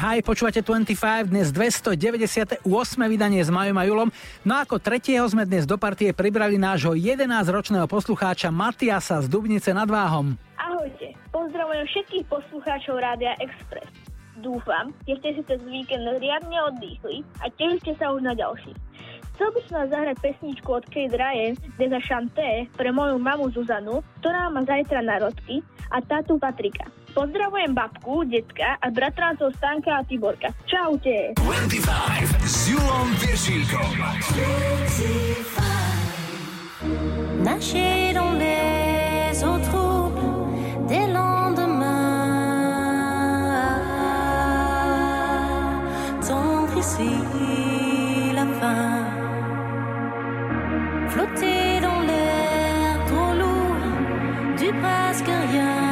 hi, počúvate 25, dnes 298. vydanie s Majom a Julom. No ako tretieho sme dnes do partie pribrali nášho 11-ročného poslucháča Matiasa z Dubnice nad Váhom. Ahojte, pozdravujem všetkých poslucháčov Rádia Express. Dúfam, že ste si cez víkend riadne oddychli a tešíte sa už na ďalší. Chcel by som zahrať pesničku od Kate Ryan, Deza Chanté, pre moju mamu Zuzanu, ktorá má zajtra narodky a tátu Patrika. Pozdravujem babku, detka a bratrancov Stanka a Tiborka. Čaute. 25 s Julom Viršíkom. Naše dans les eaux troubles des lendemains. Tendre ici la fin. Flotter dans l'air trop lourd du presque rien.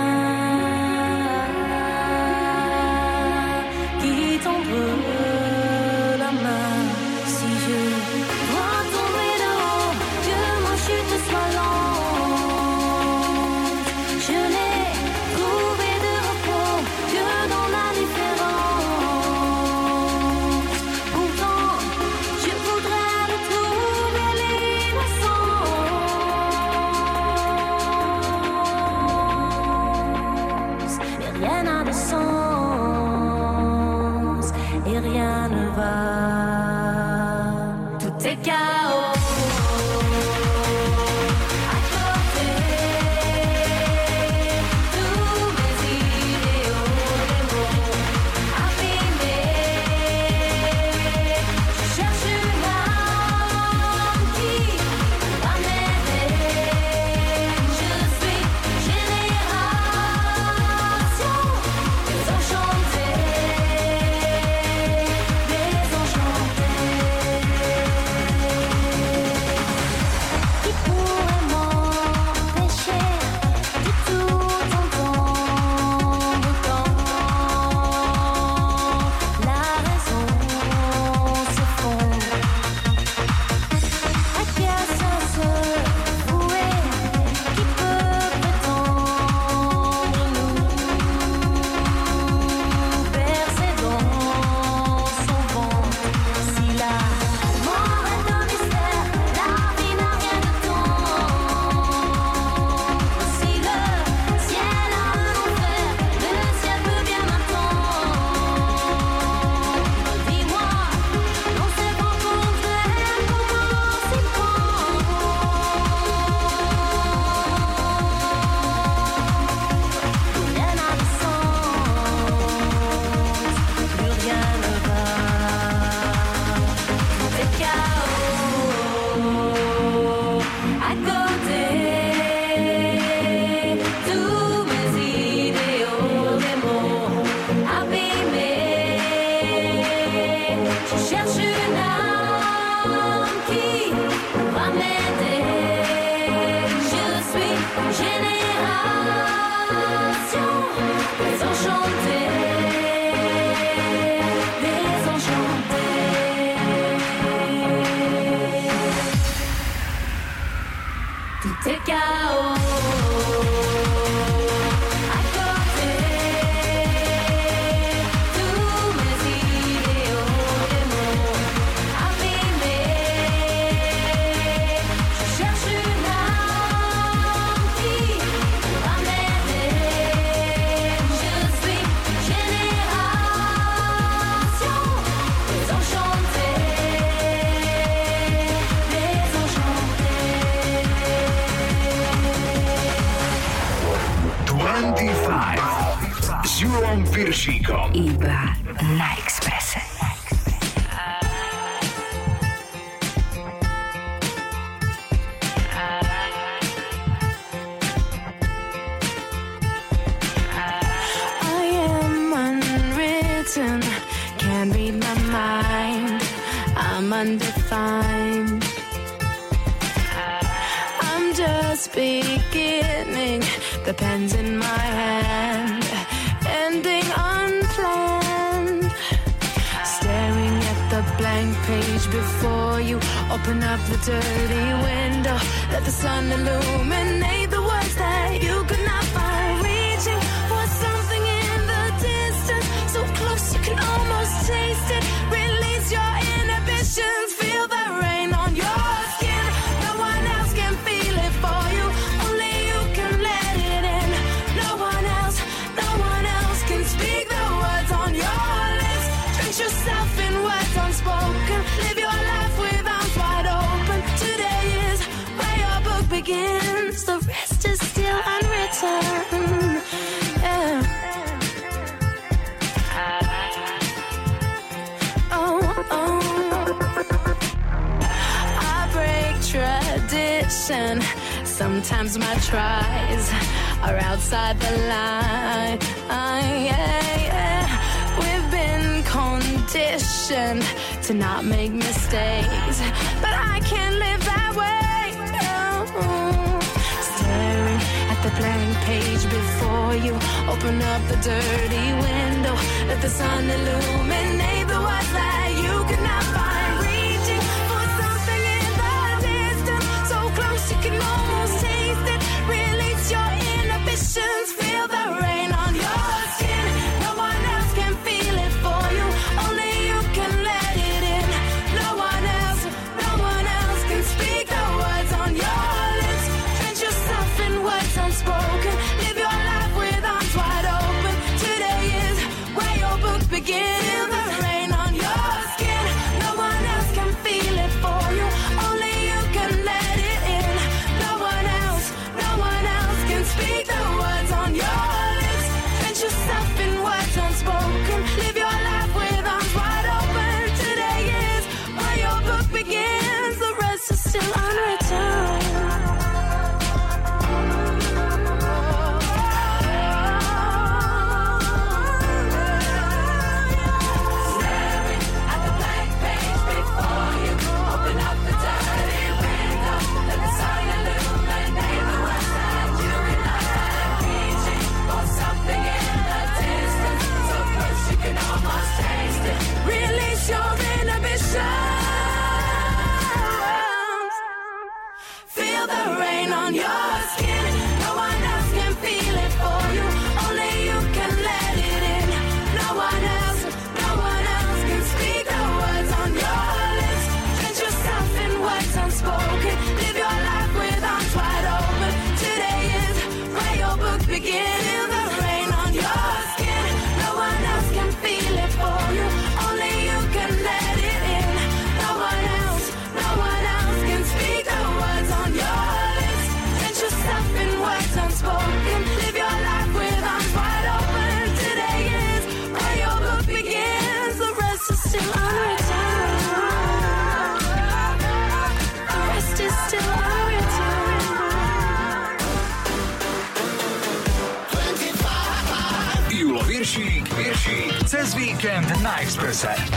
Na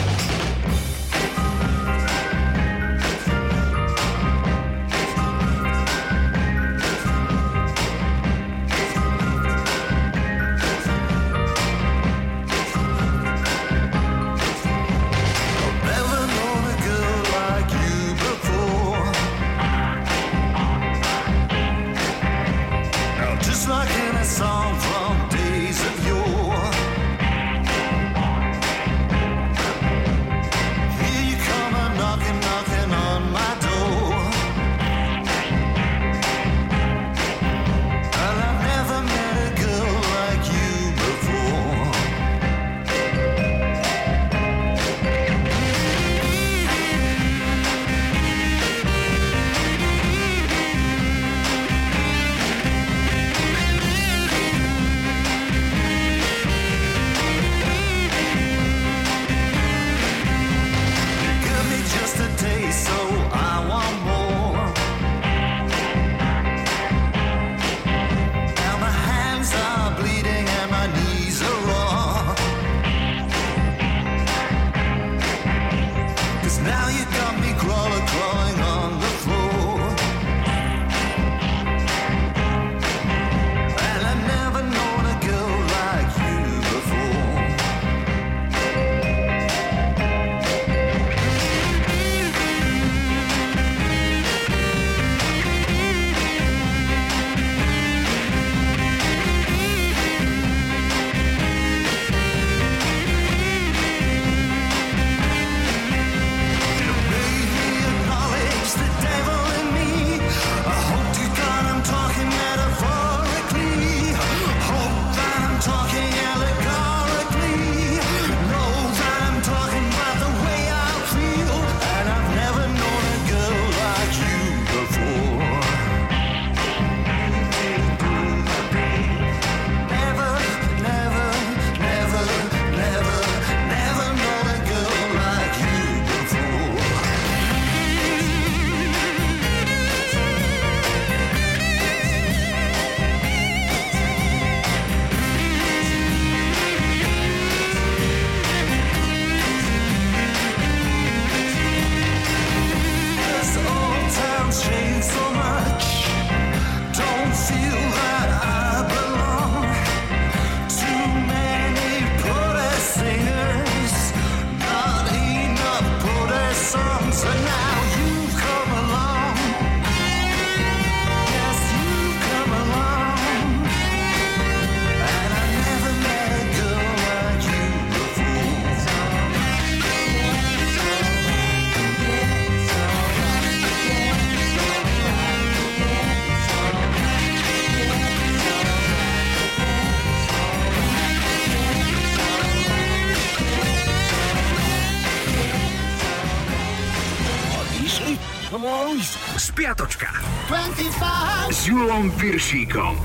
Julom Viršíkom.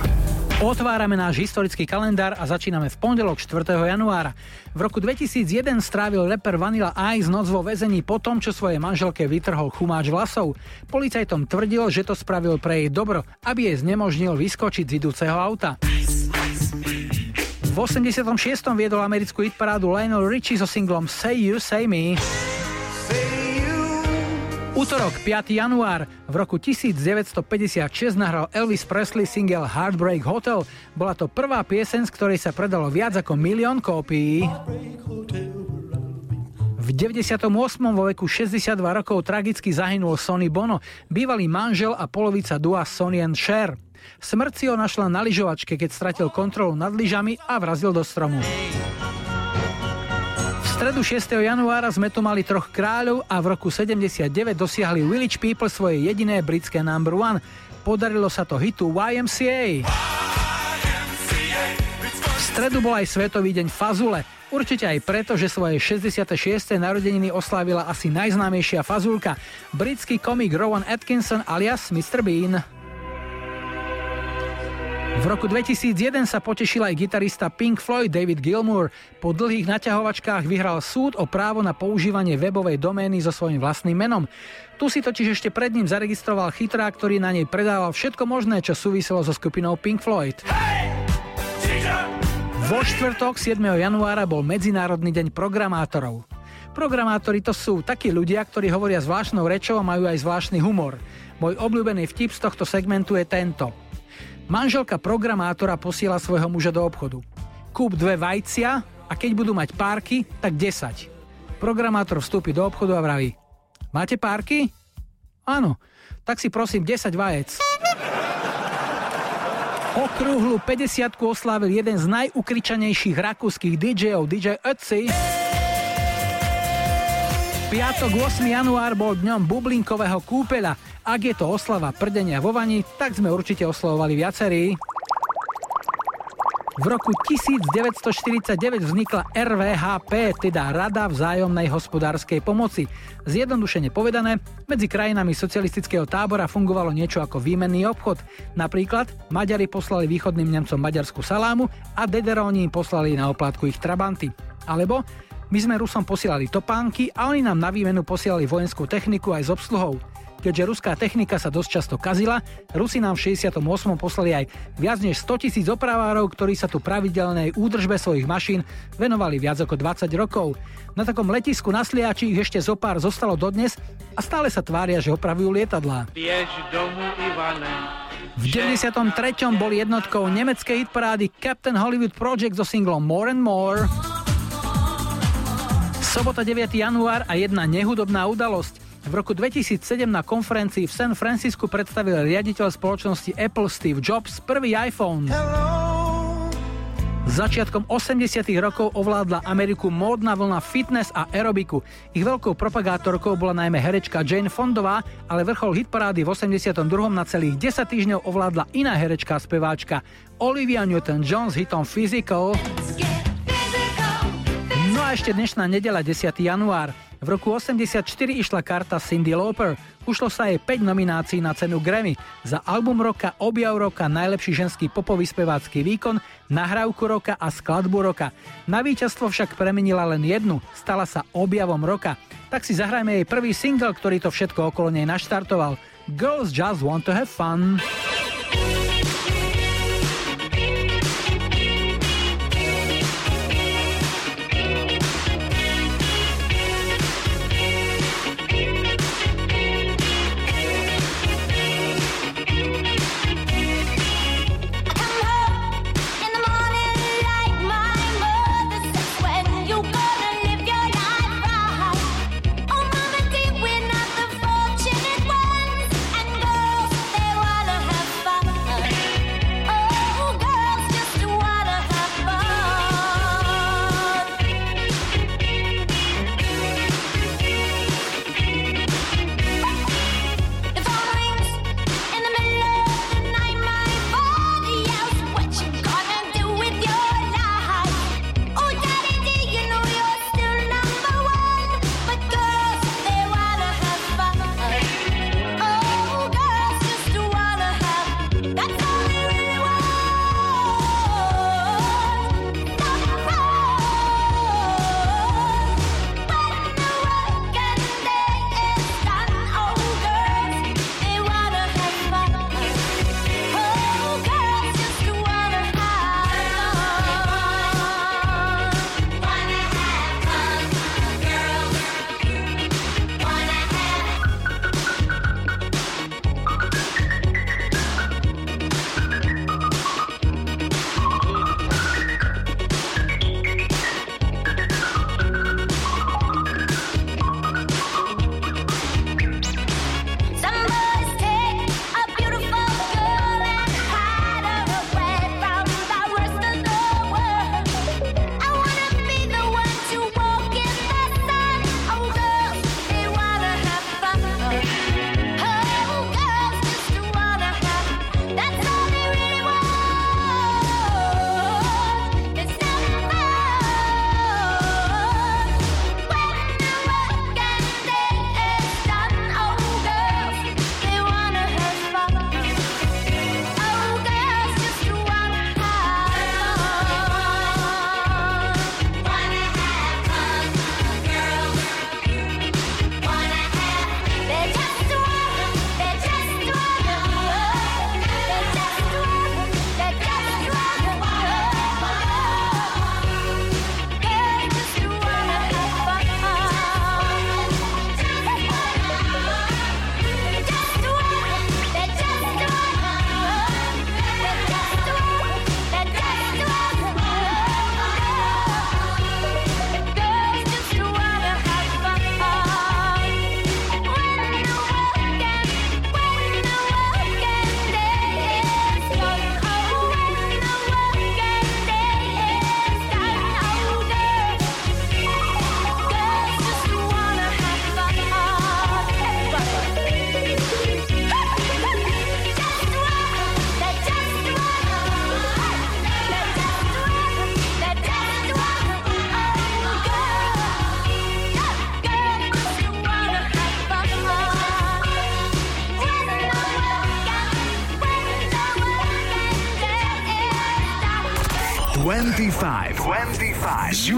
Otvárame náš historický kalendár a začíname v pondelok 4. januára. V roku 2001 strávil rapper Vanilla Ice noc vo väzení po tom, čo svojej manželke vytrhol chumáč vlasov. Policajtom tvrdil, že to spravil pre jej dobro, aby jej znemožnil vyskočiť z idúceho auta. V 86. viedol americkú hitparádu Lionel Richie so singlom Say You, Say Me. Útorok, 5. január. V roku 1956 nahral Elvis Presley single Heartbreak Hotel. Bola to prvá piesen, z ktorej sa predalo viac ako milión kópií. V 98. vo veku 62 rokov tragicky zahynul Sonny Bono, bývalý manžel a polovica dua Sonny and Cher. Smrť si ho našla na lyžovačke, keď stratil kontrolu nad lyžami a vrazil do stromu stredu 6. januára sme tu mali troch kráľov a v roku 79 dosiahli Village People svoje jediné britské number one. Podarilo sa to hitu YMCA. V stredu bol aj Svetový deň Fazule. Určite aj preto, že svoje 66. narodeniny oslávila asi najznámejšia fazulka, britský komik Rowan Atkinson alias Mr. Bean. V roku 2001 sa potešil aj gitarista Pink Floyd David Gilmour. Po dlhých naťahovačkách vyhral súd o právo na používanie webovej domény so svojím vlastným menom. Tu si totiž ešte pred ním zaregistroval chytrá, ktorý na nej predával všetko možné, čo súviselo so skupinou Pink Floyd. Vo štvrtok 7. januára bol Medzinárodný deň programátorov. Programátori to sú takí ľudia, ktorí hovoria zvláštnou rečou a majú aj zvláštny humor. Môj obľúbený vtip z tohto segmentu je tento. Manželka programátora posiela svojho muža do obchodu. Kúp dve vajcia a keď budú mať párky, tak 10. Programátor vstúpi do obchodu a vraví Máte párky? Áno, tak si prosím 10 vajec. Okrúhlu 50 oslávil jeden z najukričanejších rakúskych DJov, DJ Ötzi. Piatok 8. január bol dňom bublinkového kúpeľa. Ak je to oslava prdenia vo vani, tak sme určite oslavovali viacerí. V roku 1949 vznikla RVHP, teda Rada vzájomnej hospodárskej pomoci. Zjednodušene povedané, medzi krajinami socialistického tábora fungovalo niečo ako výmenný obchod. Napríklad Maďari poslali východným Nemcom maďarskú salámu a Dederóni im poslali na oplatku ich trabanty. Alebo my sme Rusom posielali topánky a oni nám na výmenu posielali vojenskú techniku aj s obsluhou. Keďže ruská technika sa dosť často kazila, Rusi nám v 68. poslali aj viac než 100 tisíc opravárov, ktorí sa tu pravidelnej údržbe svojich mašín venovali viac ako 20 rokov. Na takom letisku na Sliači ich ešte zo pár zostalo dodnes a stále sa tvária, že opravujú lietadlá. V 93. boli jednotkou nemeckej hitparády Captain Hollywood Project so singlom More and More. Sobota 9. január a jedna nehudobná udalosť. V roku 2007 na konferencii v San Francisku predstavil riaditeľ spoločnosti Apple Steve Jobs prvý iPhone. Začiatkom 80 rokov ovládla Ameriku módna vlna fitness a aerobiku. Ich veľkou propagátorkou bola najmä herečka Jane Fondová, ale vrchol hitparády v 82. na celých 10 týždňov ovládla iná herečka a speváčka Olivia Newton-John s hitom Physical. No ešte dnešná nedela 10. január. V roku 84 išla karta Cindy Lauper. Ušlo sa jej 5 nominácií na cenu Grammy. Za album roka, objav roka, najlepší ženský popový spevácky výkon, nahrávku roka a skladbu roka. Na víťazstvo však premenila len jednu, stala sa objavom roka. Tak si zahrajme jej prvý single, ktorý to všetko okolo nej naštartoval. Girls Just Want to Have Fun.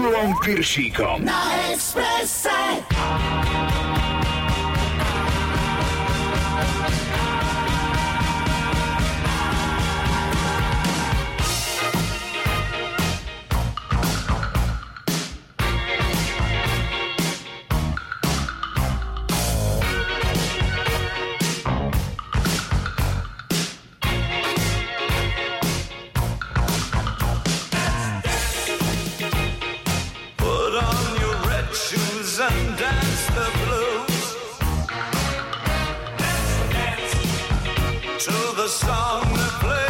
25 s Julom Piršíkom. Na to the song that plays.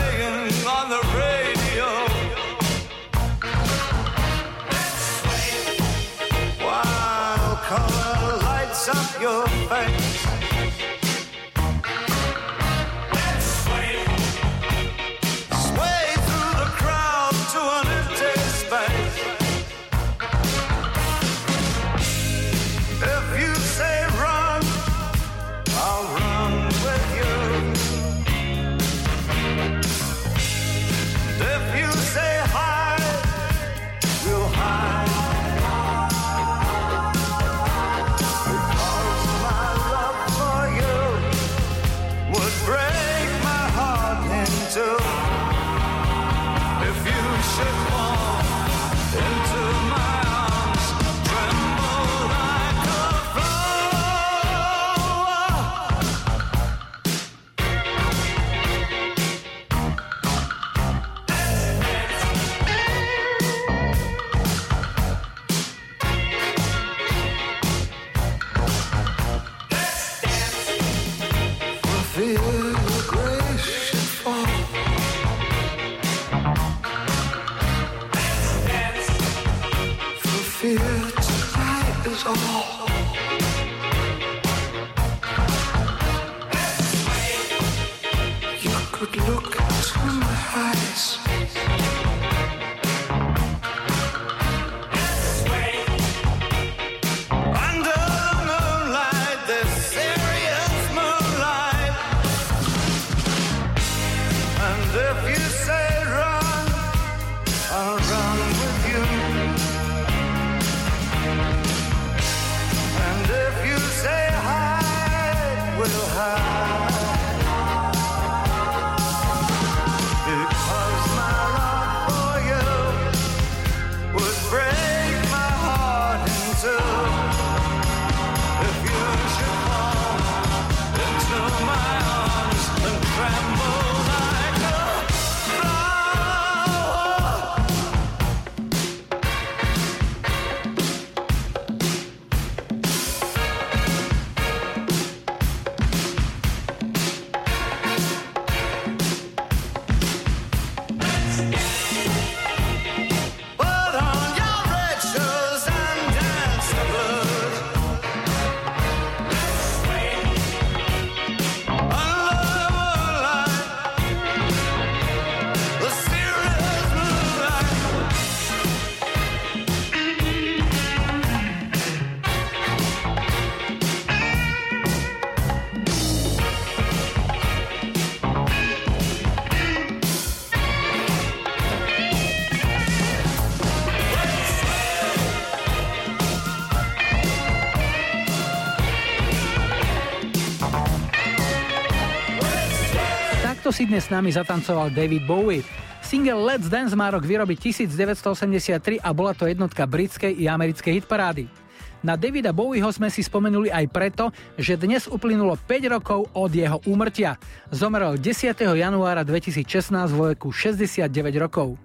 Si dnes s nami zatancoval David Bowie. Single Let's Dance má rok vyrobiť 1983 a bola to jednotka britskej i americkej hitparády. Na Davida Bowieho sme si spomenuli aj preto, že dnes uplynulo 5 rokov od jeho úmrtia. Zomrel 10. januára 2016 vo veku 69 rokov.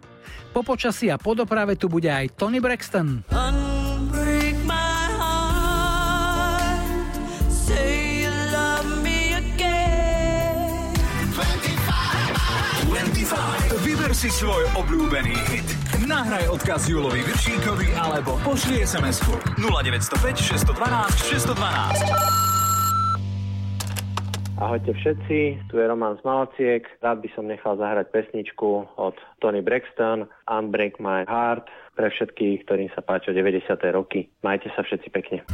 Po počasí a po doprave tu bude aj Tony Braxton. Unbreak Vyber si svoj obľúbený hit. Nahraj odkaz Julovi Viršíkovi alebo pošli SMS-ku 0905 612 612. Ahojte všetci, tu je Roman z Malaciek. Rád by som nechal zahrať pesničku od Tony Braxton Unbreak My Heart pre všetkých, ktorým sa páčia 90. roky. Majte sa všetci pekne.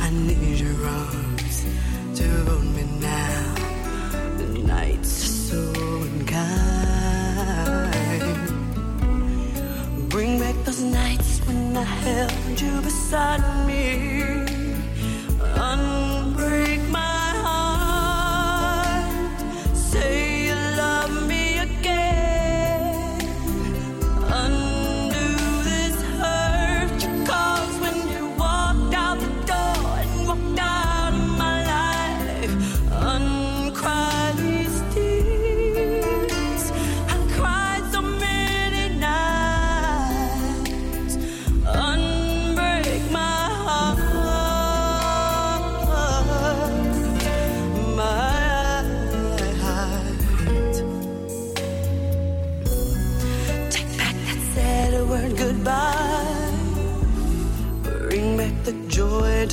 I need your arms to hold me now. The nights are so unkind. Bring back those nights when I held you beside me.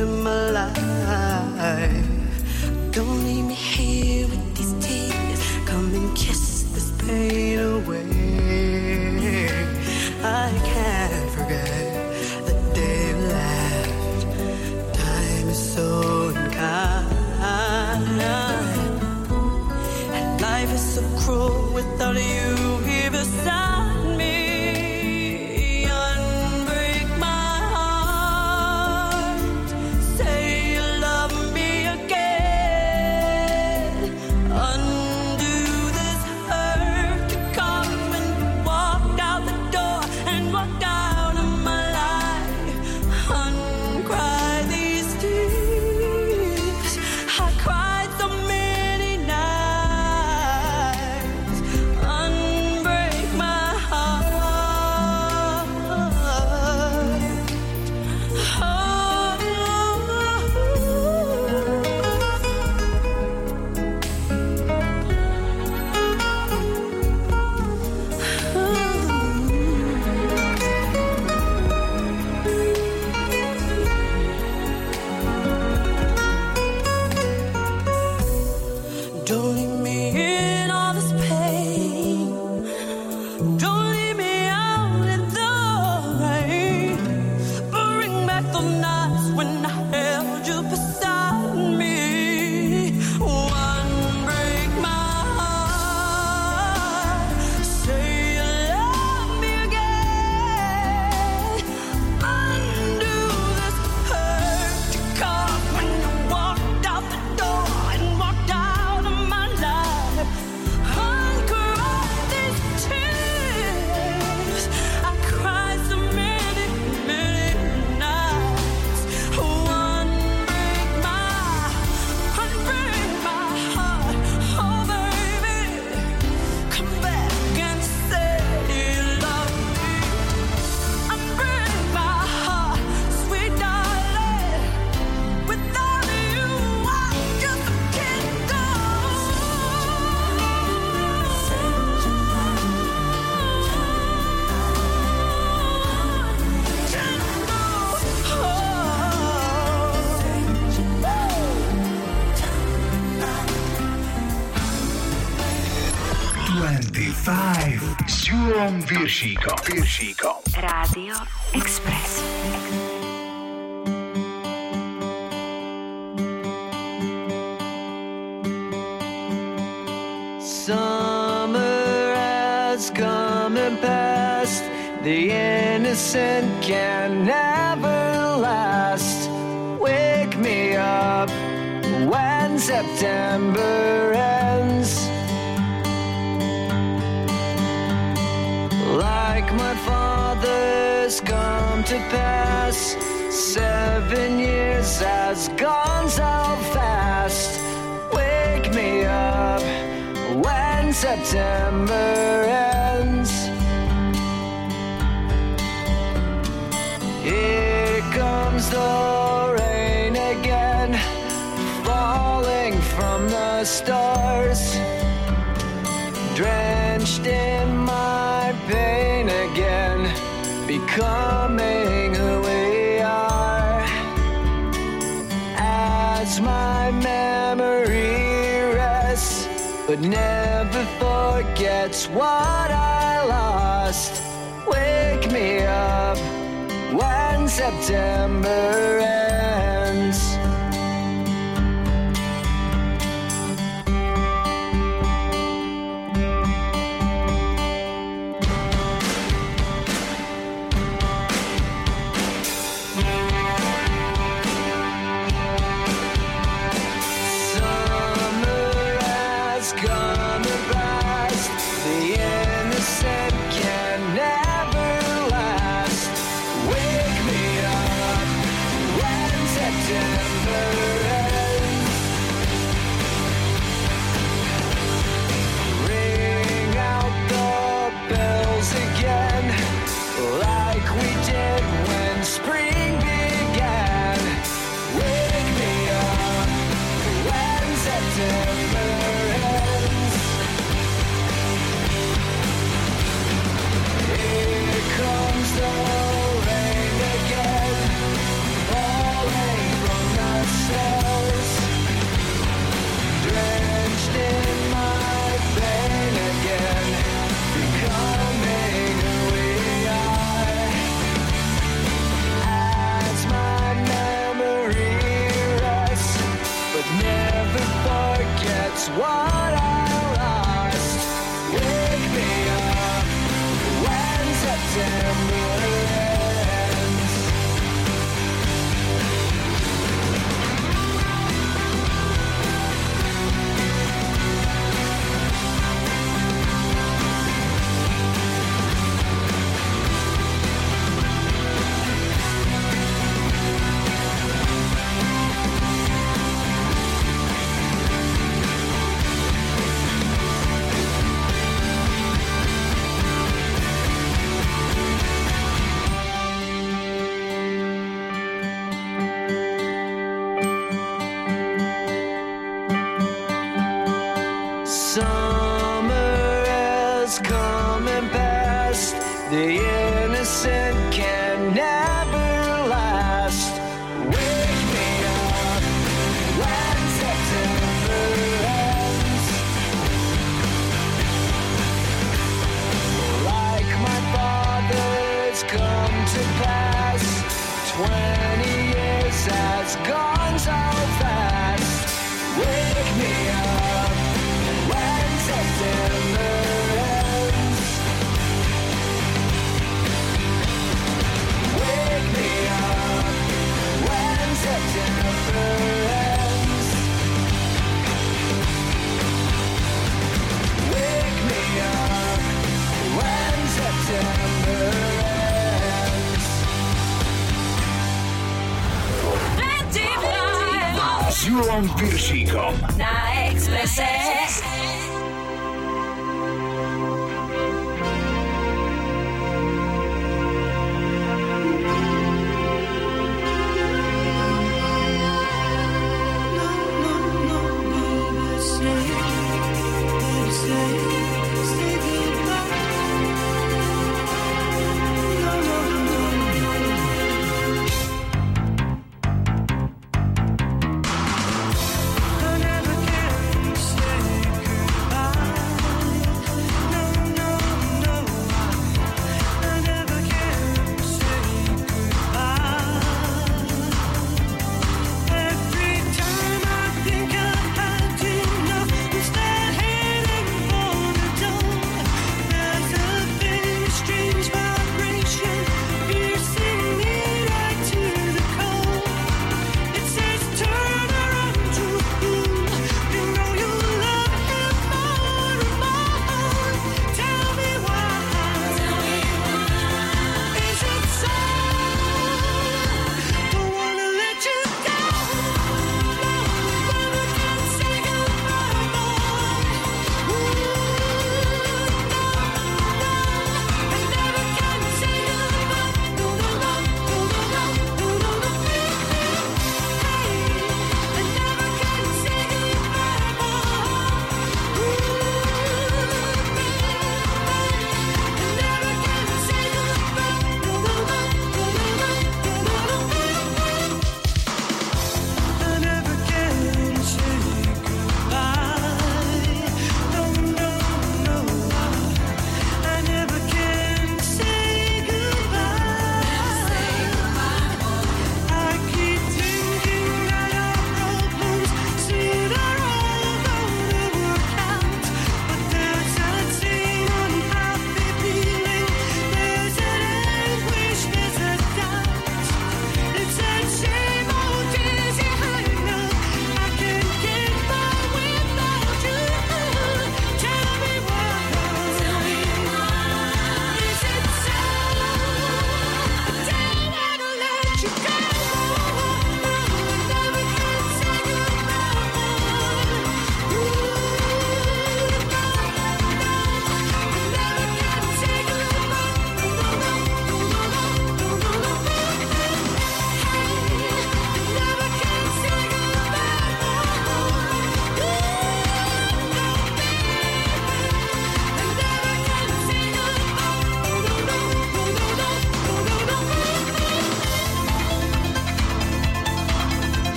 Into my life. Julom Viršíkom. Viršíkom. Rádio September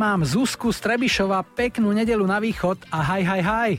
Mám Zuzku z Trebišova, peknú nedelu na východ a haj, haj, haj.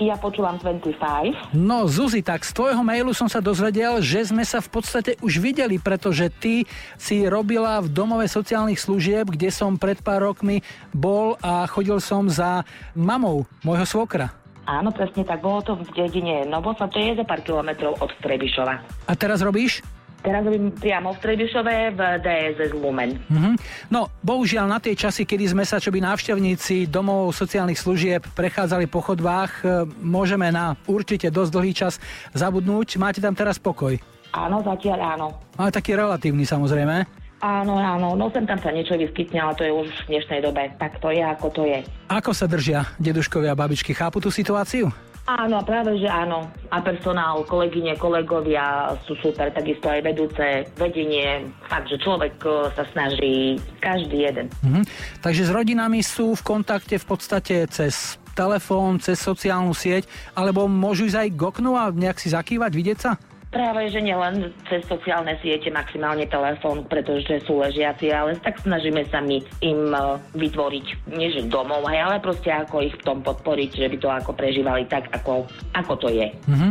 Ja počúvam 25. No Zuzi, tak z tvojho mailu som sa dozvedel, že sme sa v podstate už videli, pretože ty si robila v domove sociálnych služieb, kde som pred pár rokmi bol a chodil som za mamou môjho svokra. Áno, presne tak. Bolo to v dedine Novosa, to je za pár kilometrov od Trebišova. A teraz robíš? Teraz robím priamo v Trebišove v DSS Lumen. Mhm. No, bohužiaľ na tie časy, kedy sme sa čo by návštevníci domov sociálnych služieb prechádzali po chodbách, e, môžeme na určite dosť dlhý čas zabudnúť. Máte tam teraz pokoj? Áno, zatiaľ áno. Ale taký relatívny samozrejme. Áno, áno, no sem tam sa niečo vyskytne, ale to je už v dnešnej dobe. Tak to je, ako to je. Ako sa držia deduškovia a babičky? Chápu tú situáciu? Áno, práve že áno. A personál, kolegyne, kolegovia sú super, takisto aj vedúce, vedenie. Fakt, že človek e, sa snaží každý jeden. Mhm. Takže s rodinami sú v kontakte v podstate cez telefón, cez sociálnu sieť, alebo môžu ísť aj k oknu a nejak si zakývať, vidieť sa? Práve, že nielen cez sociálne siete, maximálne telefón, pretože sú ležiaci, ale tak snažíme sa my im e, vytvoriť, nie že domov, hej, ale proste ako ich v tom podporiť, že by to ako prežívali tak, ako, ako to je. Mhm.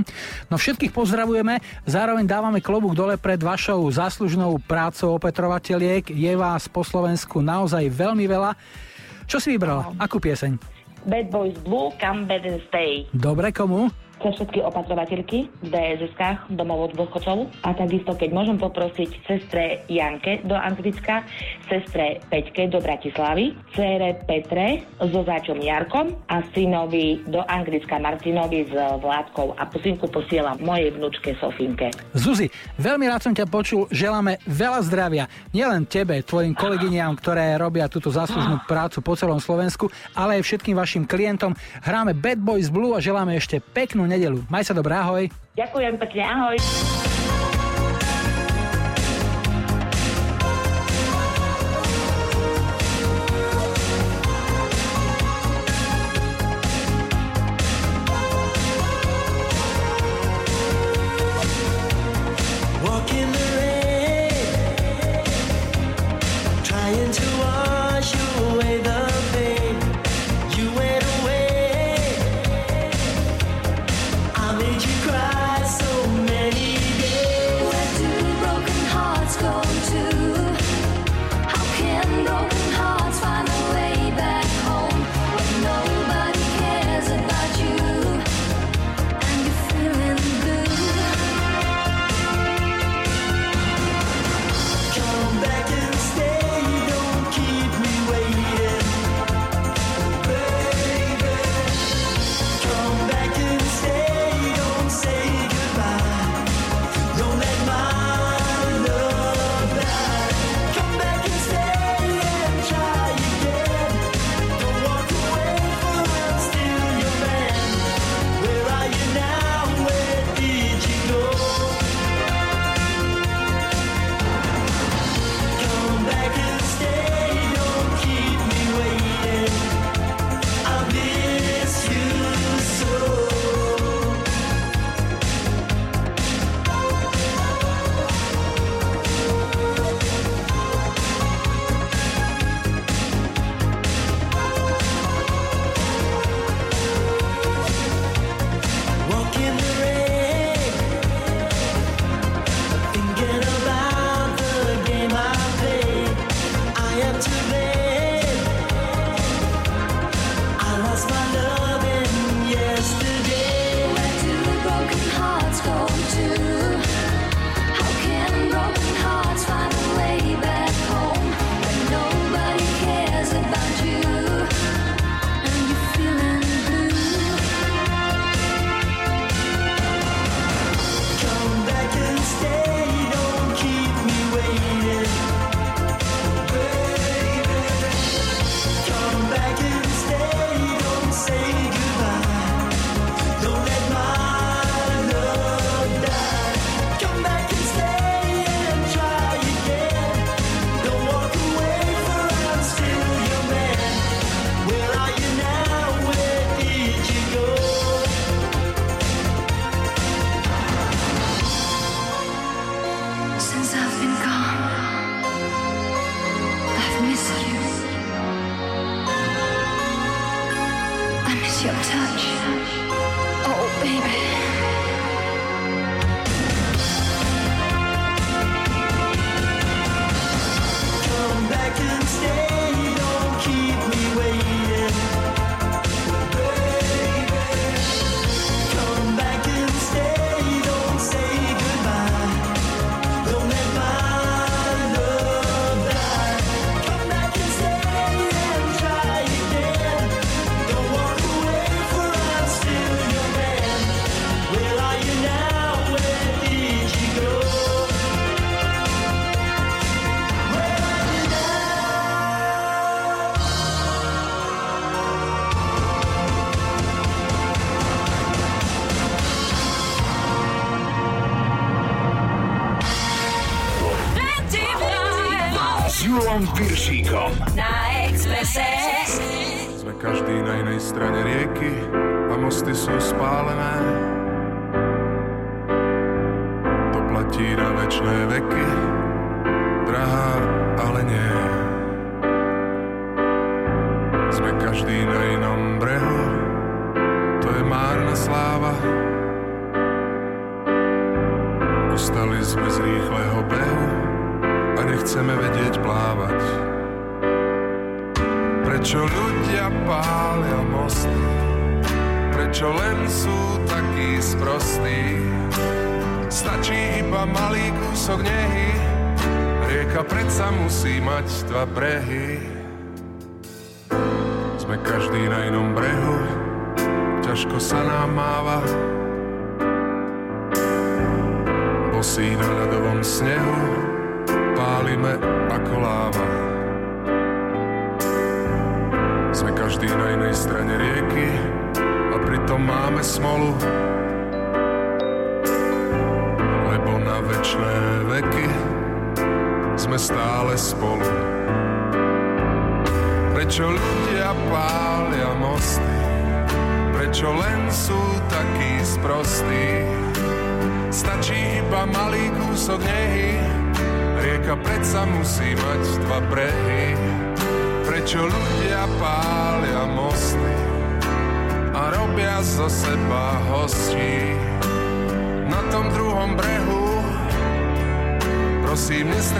No všetkých pozdravujeme, zároveň dávame klobúk dole pred vašou záslužnou prácou opetrovateľiek. Je vás po Slovensku naozaj veľmi veľa. Čo si vybrala? Akú pieseň? Bad Boys Blue, Come Bad and Stay. Dobre, komu? Pre všetky opatrovateľky v DSS-kách domov od dôchodcov. A takisto, keď môžem poprosiť sestre Janke do Anglicka, sestre Peťke do Bratislavy, cére Petre so záčom Jarkom a synovi do Anglicka Martinovi s Vládkou a pusinku posielam mojej vnúčke Sofinke. Zuzi, veľmi rád som ťa počul, želáme veľa zdravia. Nielen tebe, tvojim kolegyniam, ktoré robia túto záslužnú prácu po celom Slovensku, ale aj všetkým vašim klientom. Hráme Bad Boys Blue a želáme ešte peknú nedelu. Maj sa dobré, ahoj. Ďakujem pekne, ahoj.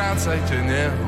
Sternzeichen, ja.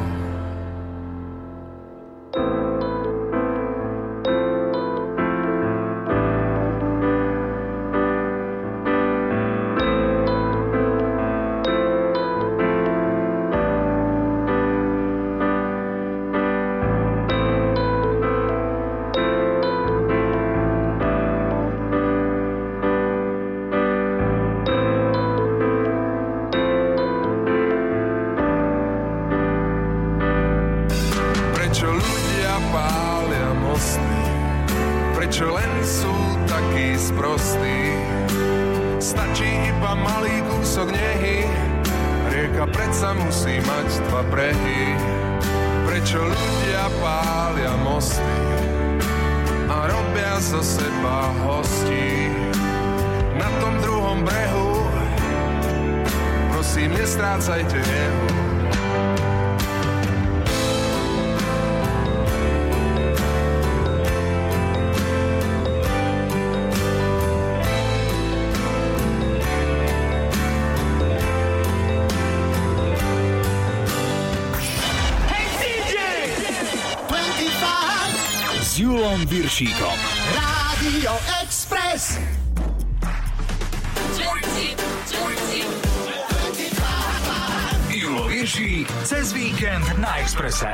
Vlkom. Rádio Express. Julo cez víkend na Exprese.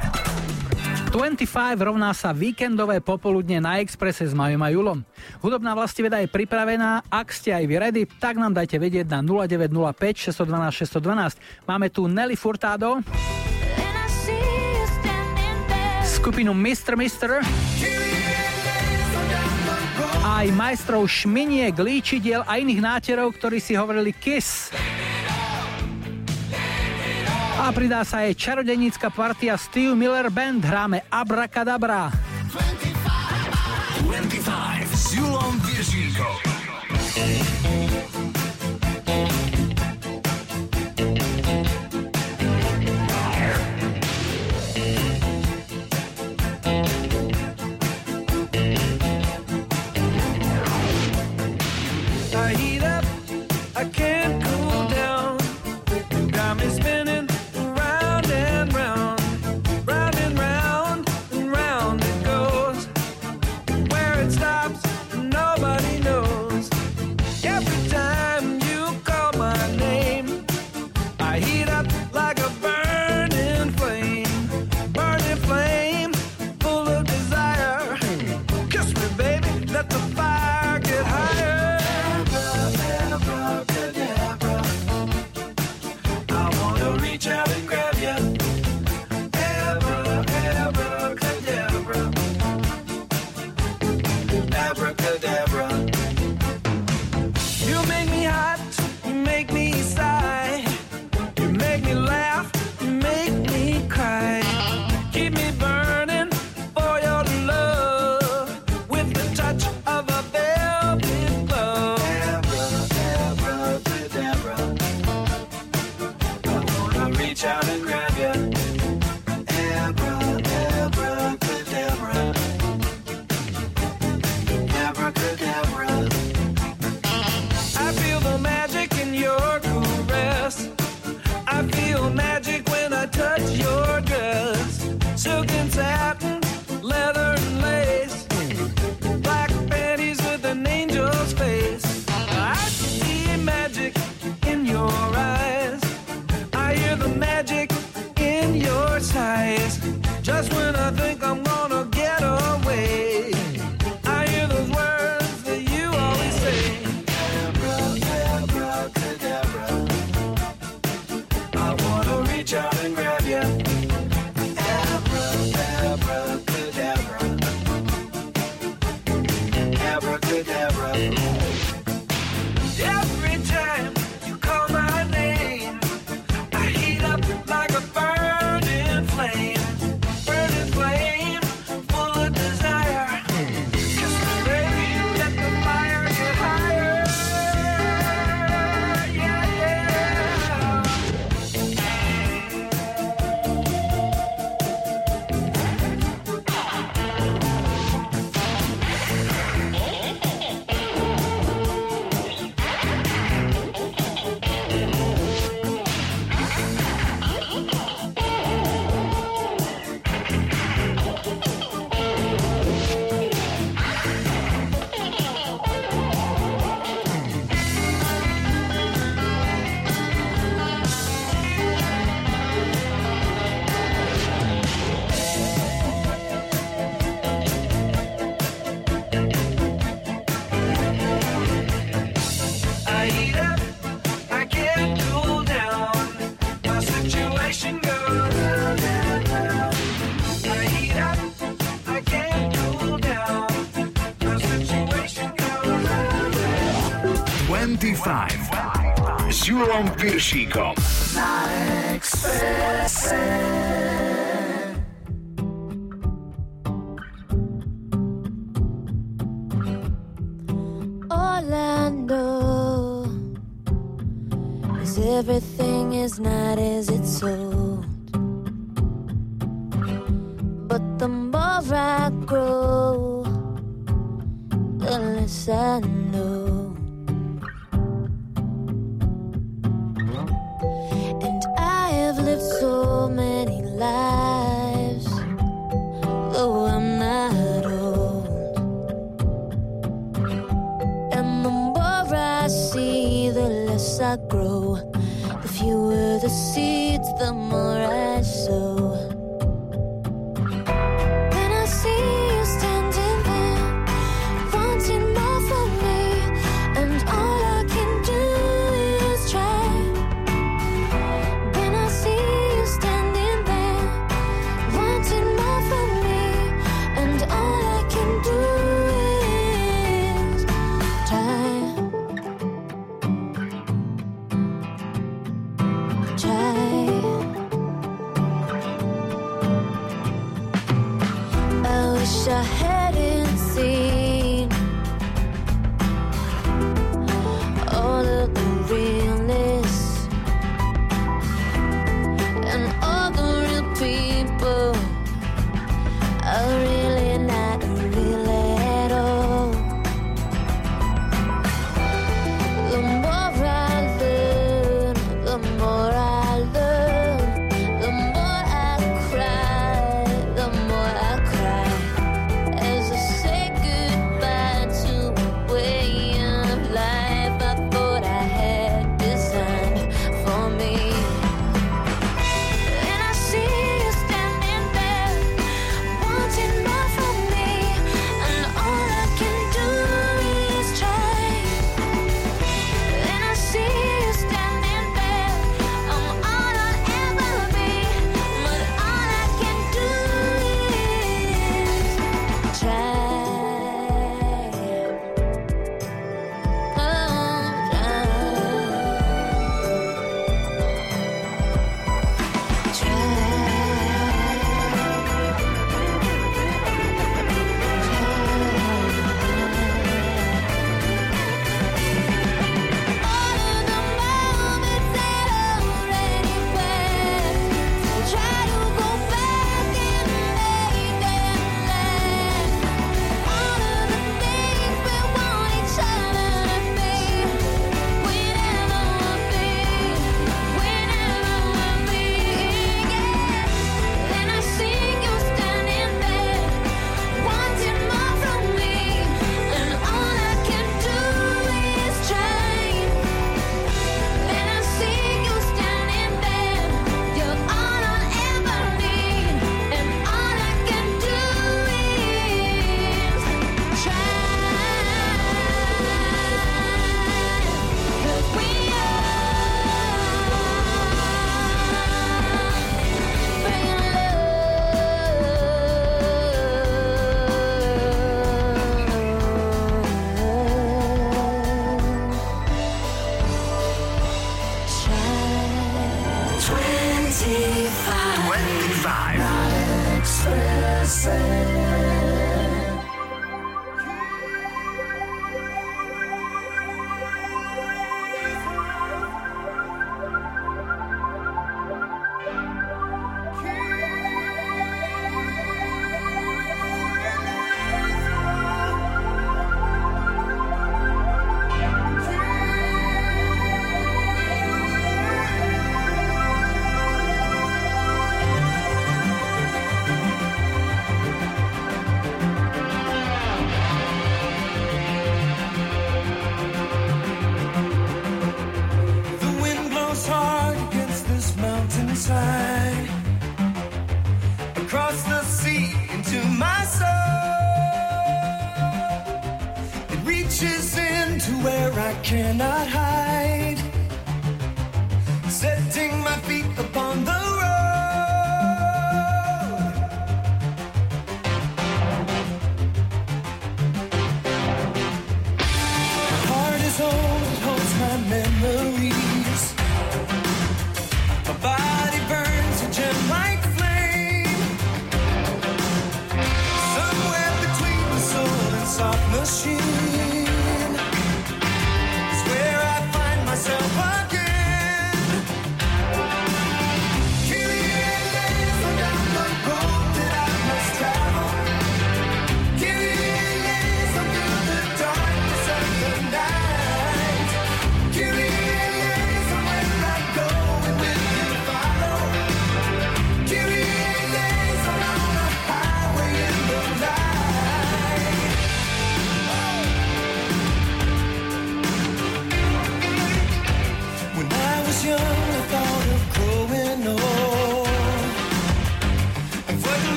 25 rovná sa víkendové popoludne na Exprese s Majom a Julom. Hudobná vlastiveda je pripravená, ak ste aj vy ready, tak nám dajte vedieť na 0905 612 612. Máme tu Nelly Furtado, skupinu Mr. Mister, Mister aj majstrov šminiek, líčidiel a iných náterov, ktorí si hovorili KISS. A pridá sa aj čarodenická partia Steve Miller Band, hráme Abracadabra. 25 s Julom Viržíkom. 25 s Julom Piršíkom.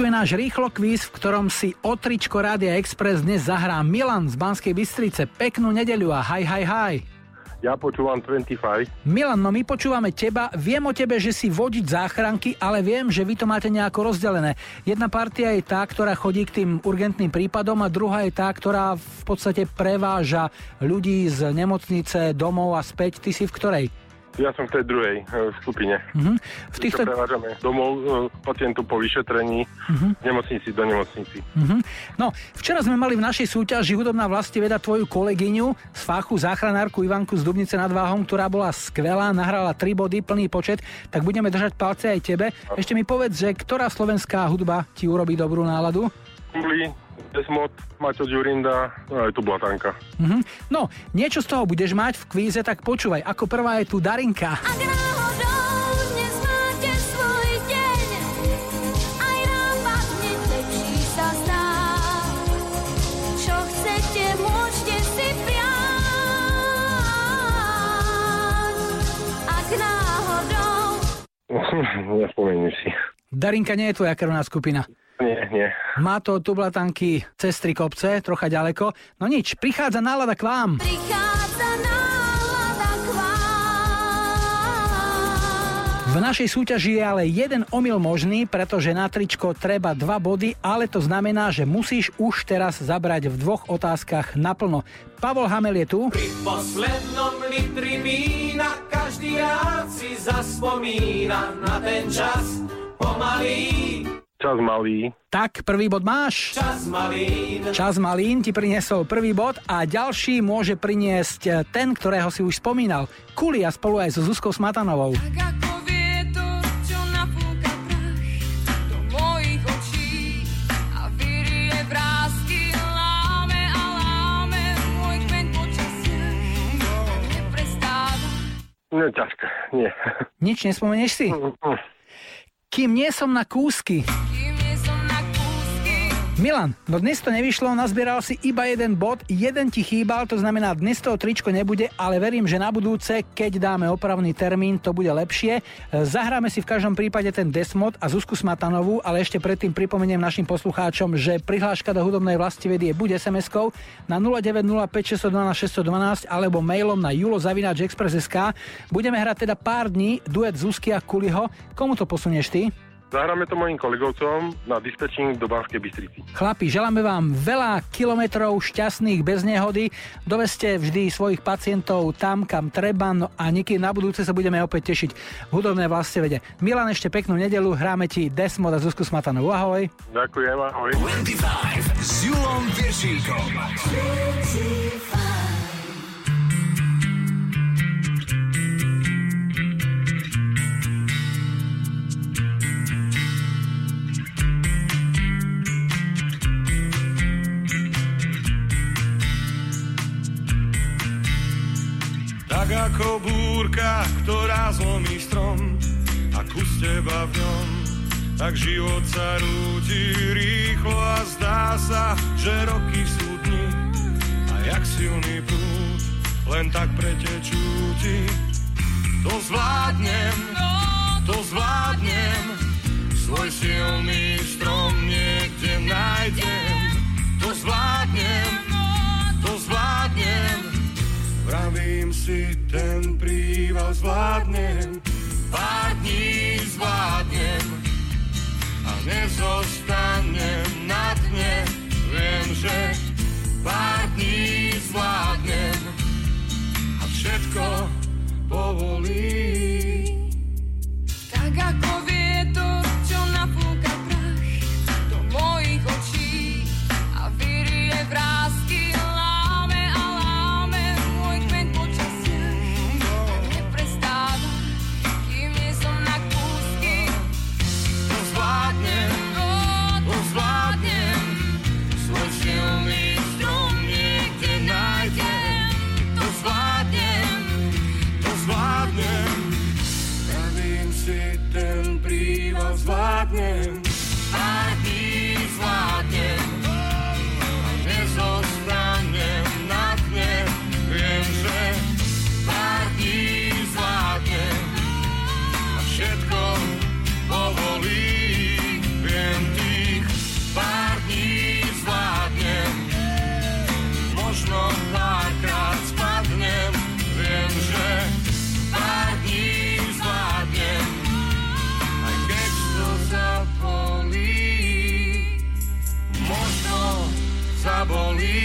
25. Štartuje náš rýchlo kvíz, v ktorom si o tričko Rádia Express dnes zahrá Milan z Banskej Bystrice. Peknú nedeľu a haj, haj, haj. Ja počúvam 25. Milan, no my počúvame teba. Viem o tebe, že si vodič záchranky, ale viem, že vy to máte nejako rozdelené. Jedna partia je tá, ktorá chodí k tým urgentným prípadom a druhá je tá, ktorá v podstate preváža ľudí z nemocnice domov a späť. Ty si v ktorej? Ja som v tej druhej e, skupine. Mhm. V Čo týchto... prevážame domov e, pacientov po vyšetrení z nemocnici do nemocnici. Mhm. No, včera sme mali v našej súťaži Hudobná vlasti veda tvoju kolegyňu z fachu záchranárku Ivanku z Dubnice nad Váhom, ktorá bola skvelá, nahrala 3 body, plný počet, tak budeme držať palce aj tebe. Ešte mi povedz, že ktorá slovenská hudba ti urobí dobrú náladu? Kuli, Desmod, Maťo Ďurinda, no aj tu Blatanka. Mhm. No, niečo z toho budeš mať v kvíze, tak počúvaj. Ako prvá je tu Darinka. Dnes máte svoj deň, aj nám padne lepší sa zdá. Čo chcete, môžete si priať, ak náhodou Nespomeniem si. Darinka nie je tvoja krvná skupina. Nie. Má to tublatanky cez tri kopce, trocha ďaleko. No nič, prichádza nálada k vám. prichádza nálada k vám. V našej súťaži je ale jeden omyl možný, pretože na tričko treba dva body, ale to znamená, že musíš už teraz zabrať v dvoch otázkach naplno. Pavol Hamel je tu. Pri poslednom litri vína každý rád si zaspomína na ten čas pomalý. Čas malý. Tak, prvý bod máš. Čas malý. Čas Malín ti priniesol prvý bod a ďalší môže priniesť ten, ktorého si už spomínal. Kulia spolu aj so Zuzkou Smatanovou. Ako vietor, čo napúka prach do mojich očí a vyrie vrásky, láme a láme môj kmeň počasia. Neprestáva. Nie, ťažké, nie. Nič nespomenieš si? Kým nie som na kúsky. Milan, no dnes to nevyšlo, nazbieral si iba jeden bod, jeden ti chýbal, to znamená dnes toho tričko nebude, ale verím, že na budúce, keď dáme opravný termín, to bude lepšie. Zahráme si v každom prípade ten Desmod a Zuzku Smatanovú, ale ešte predtým pripomeniem našim poslucháčom, že prihláška do hudobnej vlasti vedie buď SMS-kou na 0905 612 612 alebo mailom na julozavináčexpress.sk. Budeme hrať teda pár dní duet Zuzky a Kuliho. Komu to posunieš ty? Zahráme to mojim kolegovcom na dispečing do Banskej Bystrici. Chlapi, želáme vám veľa kilometrov šťastných bez nehody. Doveste vždy svojich pacientov tam, kam treba, no a niekedy na budúce sa budeme opäť tešiť v hudobnej vlastne vede. Milan, ešte peknú nedelu, hráme ti Desmod a Zuzku Smatanovú. Ahoj. Ďakujem, ahoj. 25 s Julom Viršíkom. Tak ako búrka, ktorá zlomí strom a kus teba v ňom, tak život sa rúti rýchlo a zdá sa, že roky sú dni a jak silný prúd, len tak pretečú ti. To zvládnem, to zvládnem, svoj silný strom niekde nájdem. To zvládnem, Vravím si, ten príval zvládnem, pár dní zvládnem a nezostanem na dne. Viem, že pár dní zvládnem a všetko povolí. Tak ako vietor, čo napúka believe.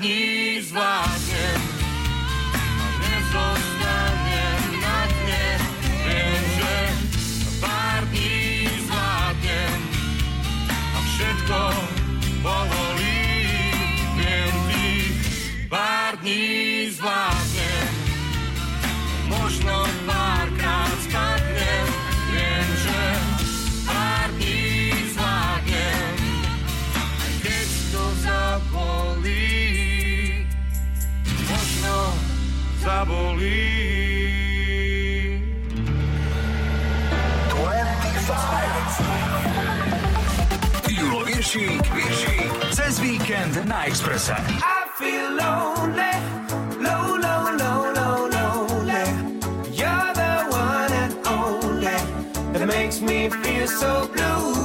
Pár dní zvládnem zabolí. 25 Julo Viršík, Viršík, cez víkend na Exprese. I. You're the one that makes me feel so blue.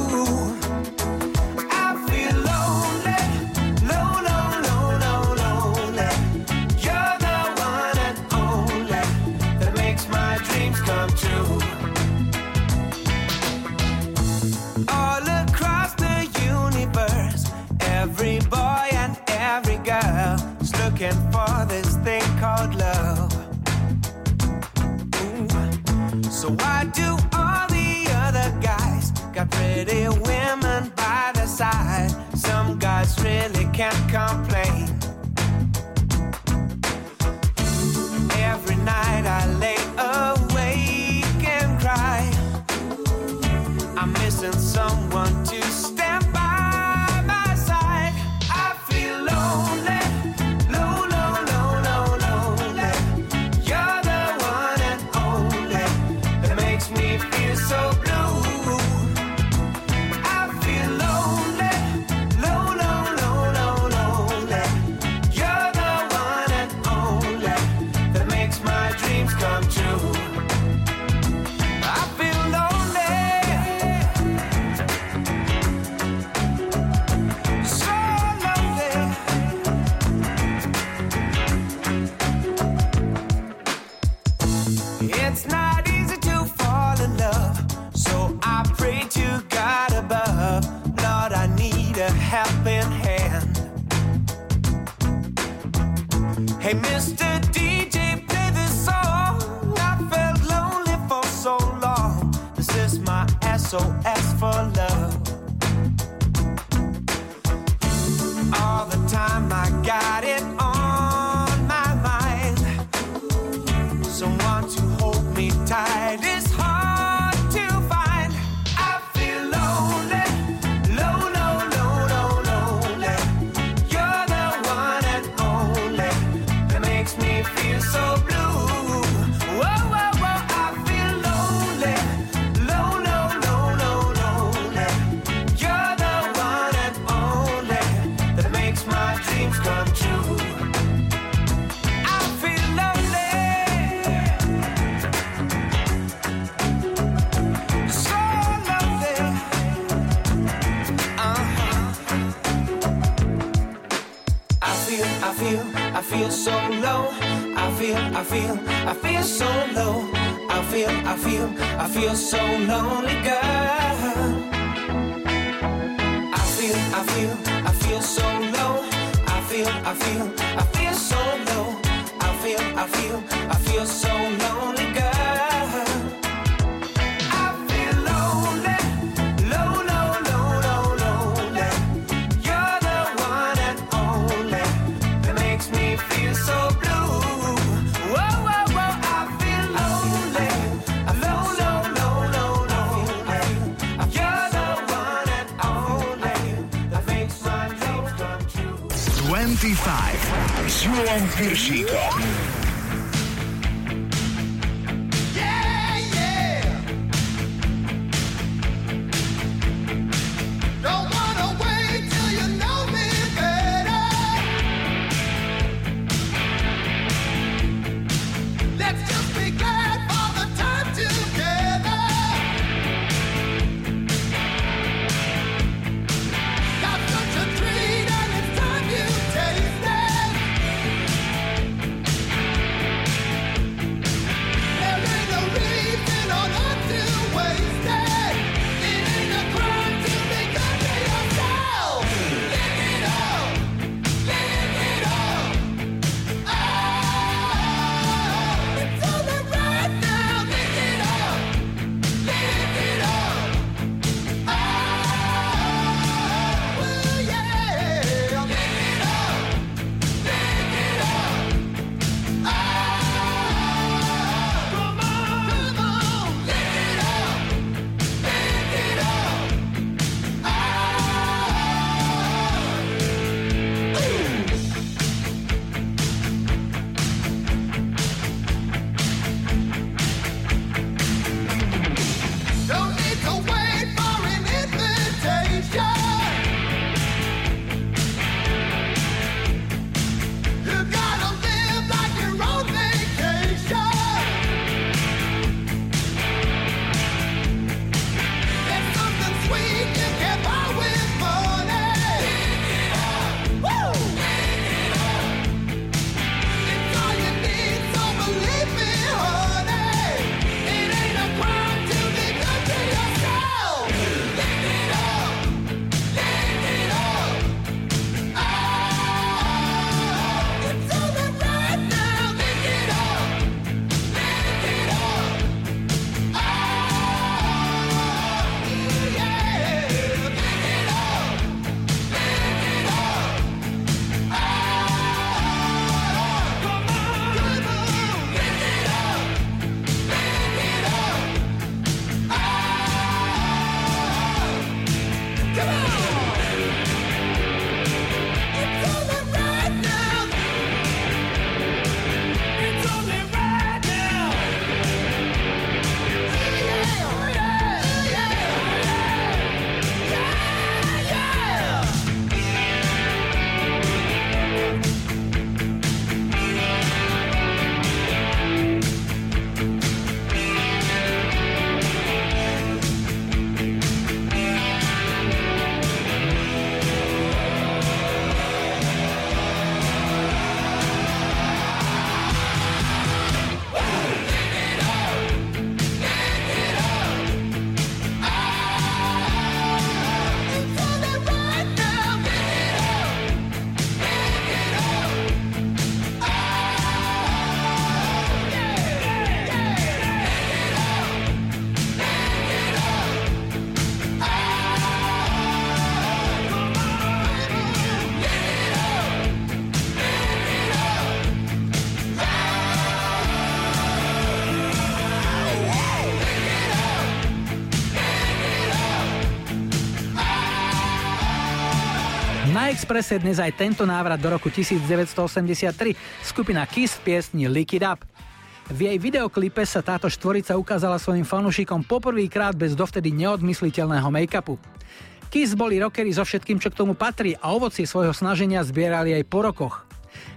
Expresse dnes aj tento návrat do roku 1983, skupina Kiss v piesni Lick Up. V jej videoklipe sa táto štvorica ukázala svojim fanúšikom poprvýkrát bez dovtedy neodmysliteľného make-upu. Kiss boli rockery so všetkým, čo k tomu patrí a ovocie svojho snaženia zbierali aj po rokoch.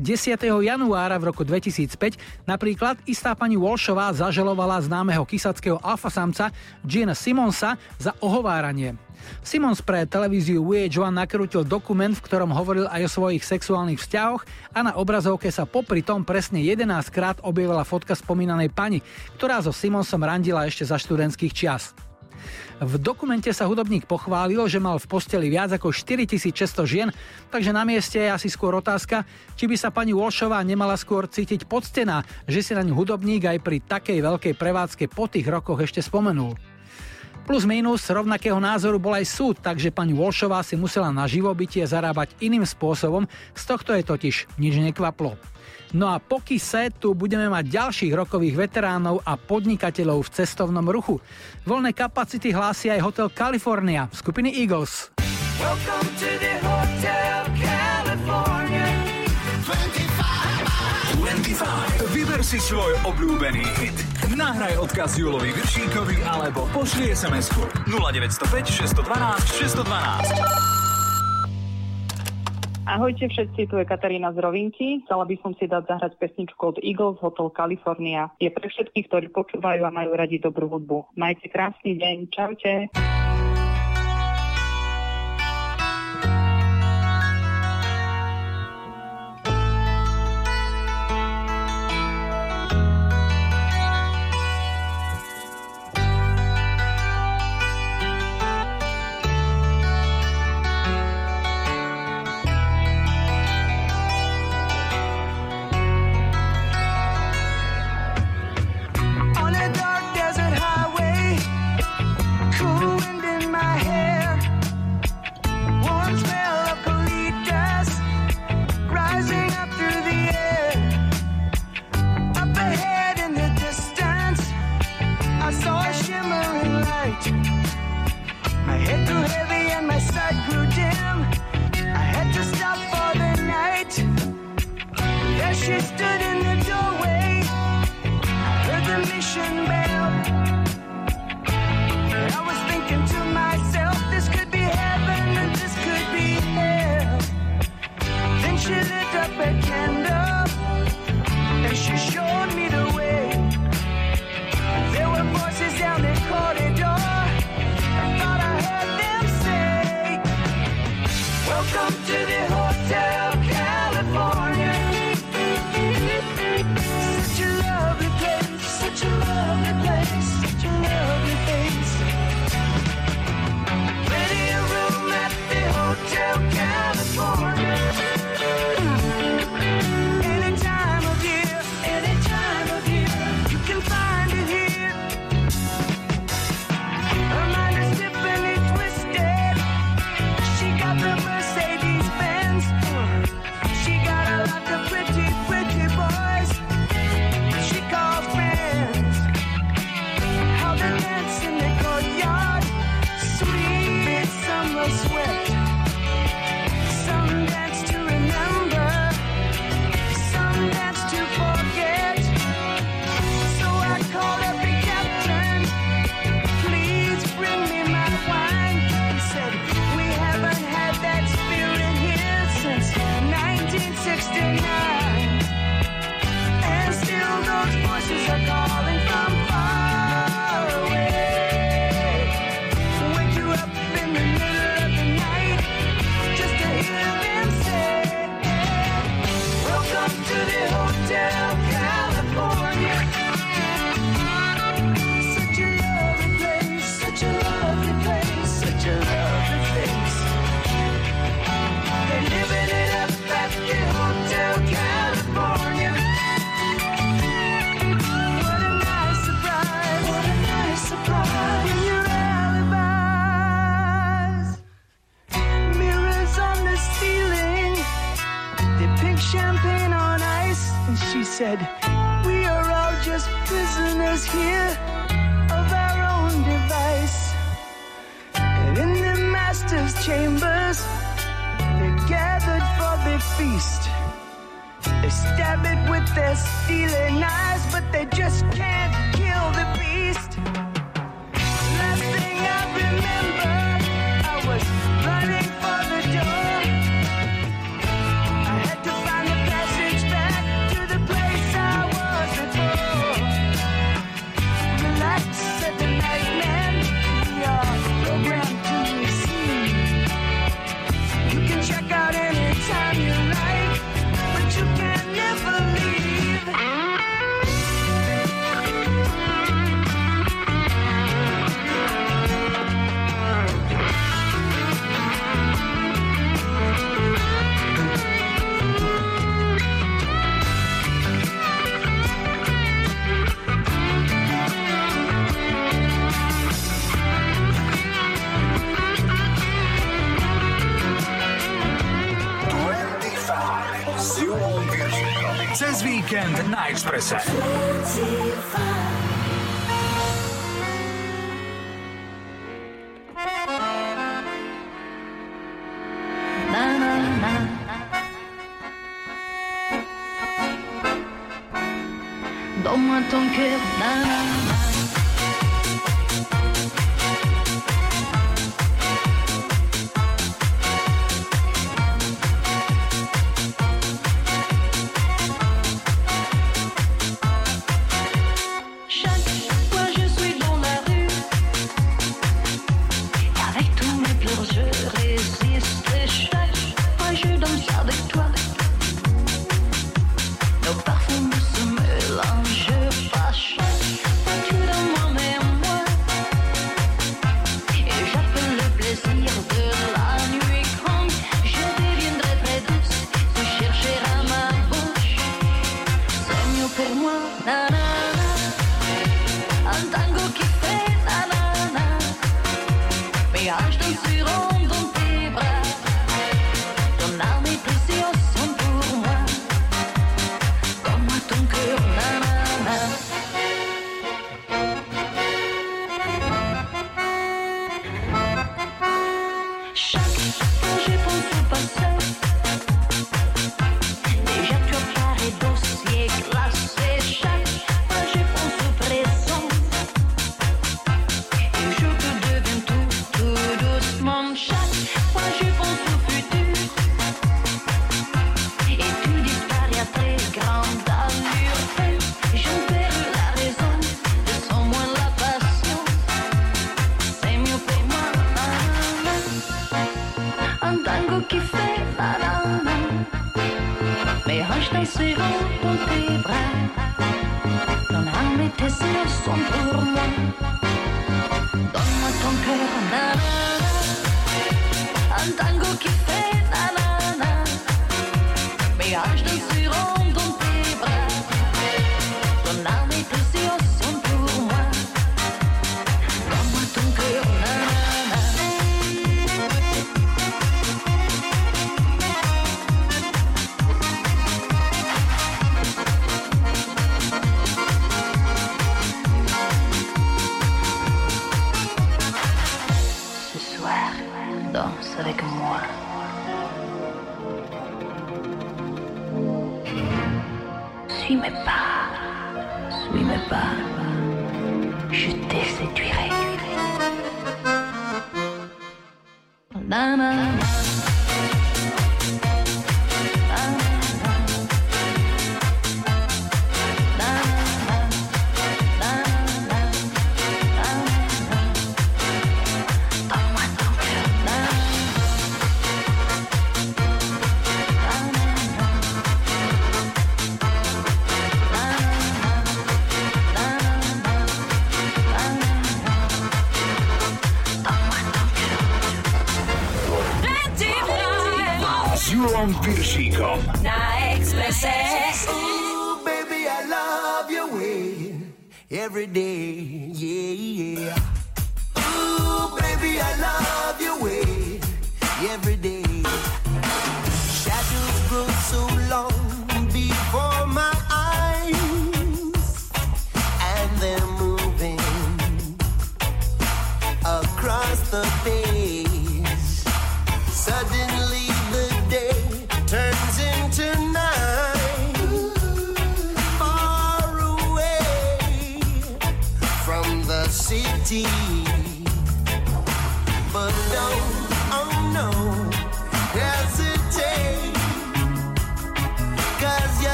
10. januára v roku 2005 napríklad istá pani Walshová zažalovala známeho kysackého alfasamca Gina Simonsa za ohováranie. Simons pre televíziu VH1 nakrútil dokument, v ktorom hovoril aj o svojich sexuálnych vzťahoch a na obrazovke sa popri tom presne 11 krát objavila fotka spomínanej pani, ktorá so Simonsom randila ešte za študentských čias. V dokumente sa hudobník pochválil, že mal v posteli viac ako 4600 žien, takže na mieste je asi skôr otázka, či by sa pani Walshová nemala skôr cítiť poctená, že si na ňu hudobník aj pri takej veľkej prevádzke po tých rokoch ešte spomenul. Plus minus rovnakého názoru bol aj súd, takže pani Walshová si musela na živobytie zarábať iným spôsobom, z tohto je totiž nič nekvaplo. No a po kise tu budeme mať ďalších rokových veteránov a podnikateľov v cestovnom ruchu. Voľné kapacity hlási aj hotel California skupiny Eagles. Welcome to the Hotel California. 25. Vyber si svoj obľúbený hit. Nahraj odkaz Julovi Vršíkovi alebo pošli SMS-ku 0905 612 612. Ahojte všetci, tu je Katarína z Rovinky. Chcela by som si dať zahrať pesničku od Eagles Hotel California. Je pre všetkých, ktorí počúvajú a majú radi dobrú hudbu. Majte krásny deň, čaute. She stood in the doorway heard the mission bell. I was thinking to myself, this could be heaven and this could be hell. Then she lit up a candle said, "We are all just prisoners here of our own device." And in the master's chambers, they're gathered for the feast. They stab it with their stealing eyes, but they just can't Cez víkend na Exprese. Na, na, na. Donne-moi ton cœur, na, na,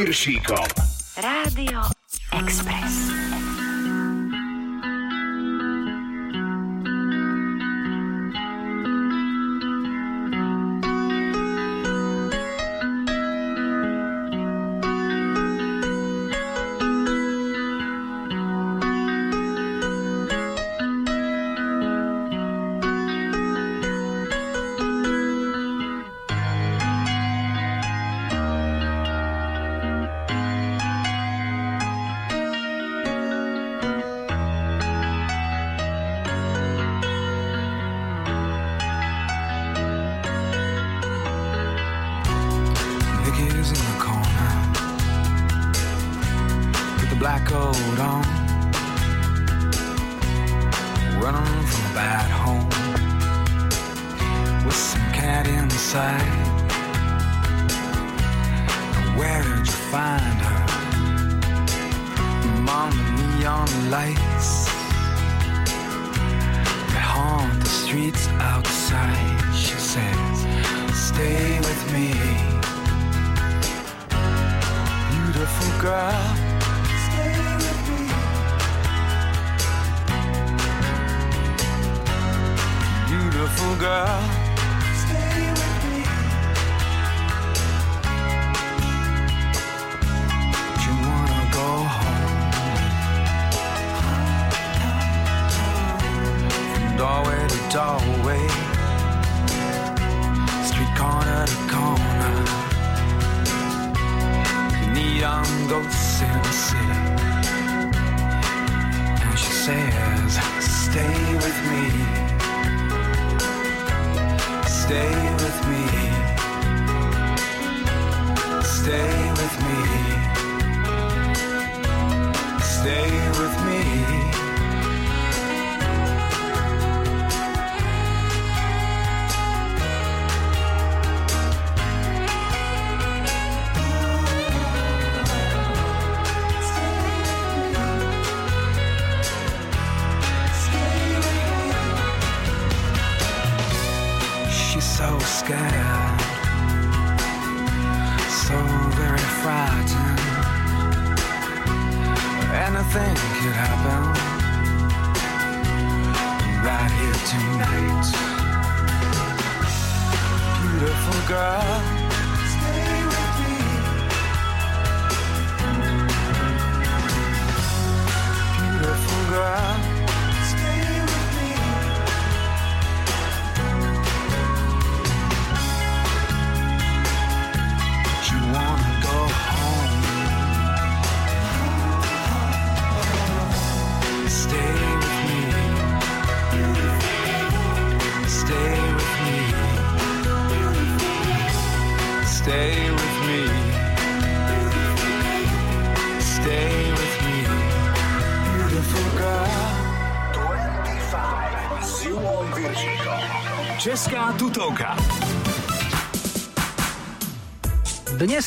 Julom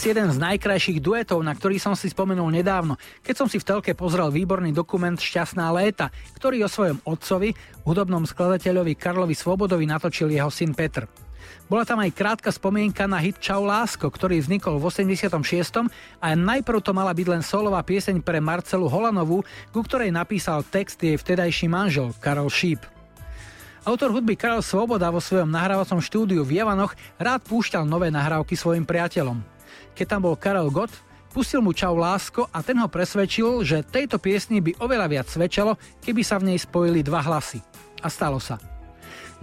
Dnes jeden z najkrajších duetov, na ktorý som si spomenul nedávno, keď som si v telke pozrel výborný dokument Šťastná léta, ktorý o svojom otcovi, hudobnom skladateľovi Karlovi Svobodovi natočil jeho syn Petr. Bola tam aj krátka spomienka na hit Čau lásko, ktorý vznikol v 86. a najprv to mala byť len solová pieseň pre Marcelu Holanovú, ku ktorej napísal text jej vtedajší manžel Karol Šíp. Autor hudby Karol Svoboda vo svojom nahrávacom štúdiu v Javanoch rád púšťal nové nahrávky svojim priateľom. Keď tam bol Karel Gott, pustil mu Čau lásko a ten ho presvedčil, že tejto piesni by oveľa viac svedčalo, keby sa v nej spojili dva hlasy. A stalo sa.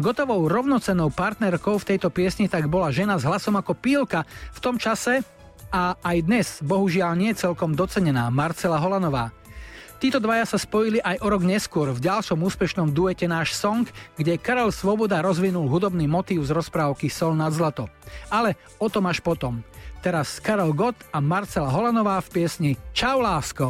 Gotovou rovnocennou partnerkou v tejto piesni tak bola žena s hlasom ako pílka v tom čase a aj dnes, bohužiaľ nie celkom docenená Marcela Holanová. Títo dvaja sa spojili aj o rok neskôr v ďalšom úspešnom duete Náš song, kde Karel Svoboda rozvinul hudobný motív z rozprávky Sol nad zlato. Ale o tom až potom. Teraz Karel Gott a Marcela Holanová v piesni Čau lásko.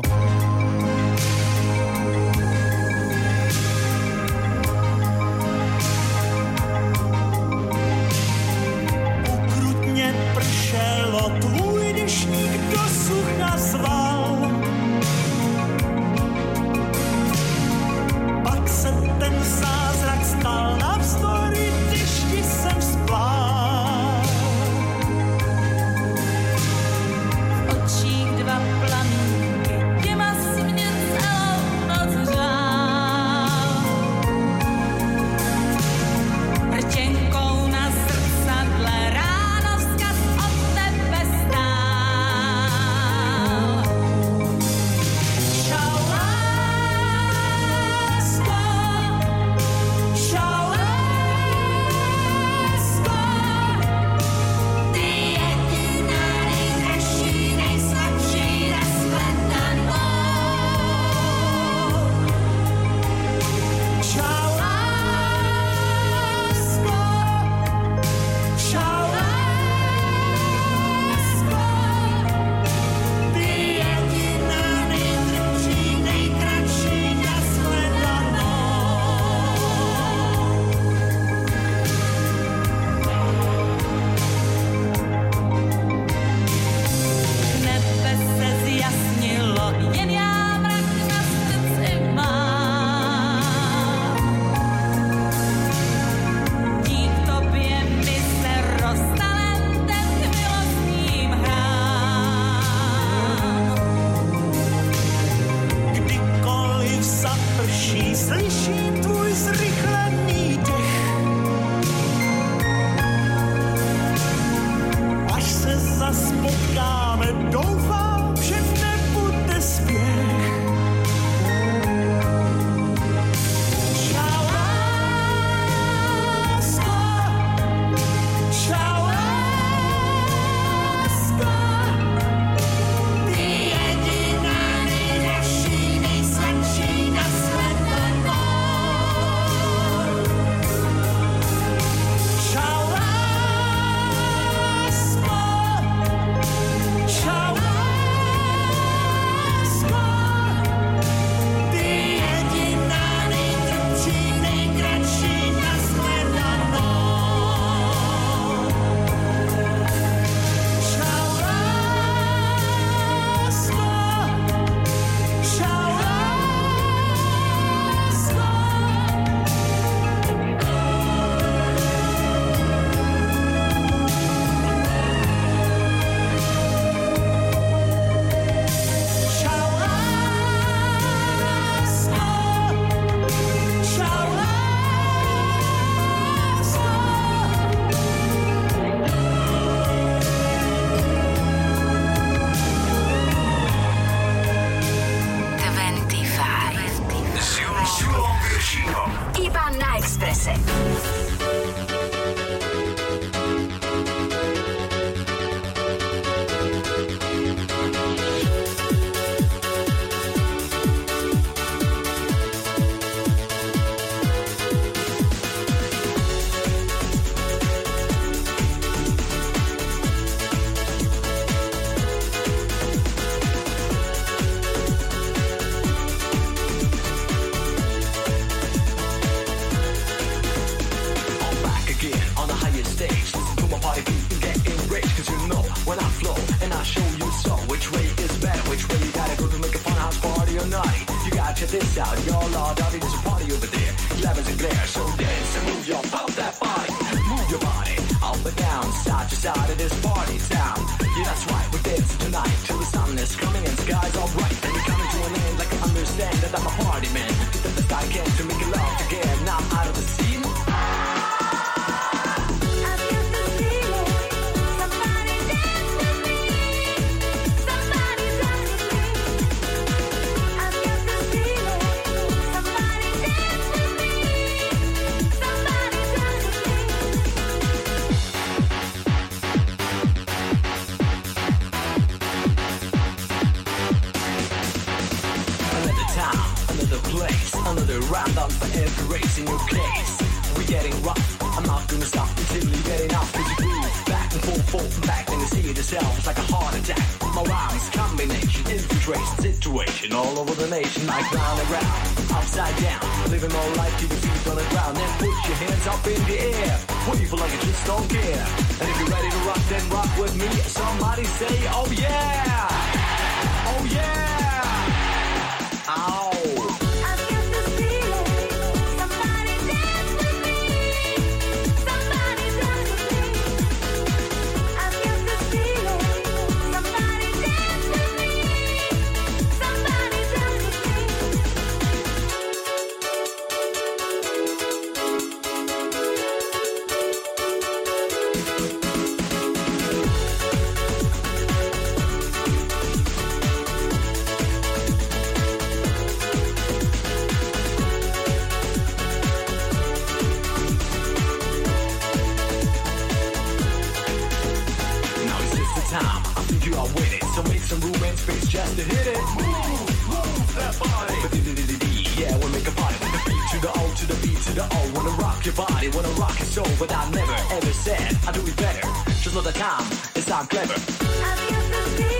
Adiós,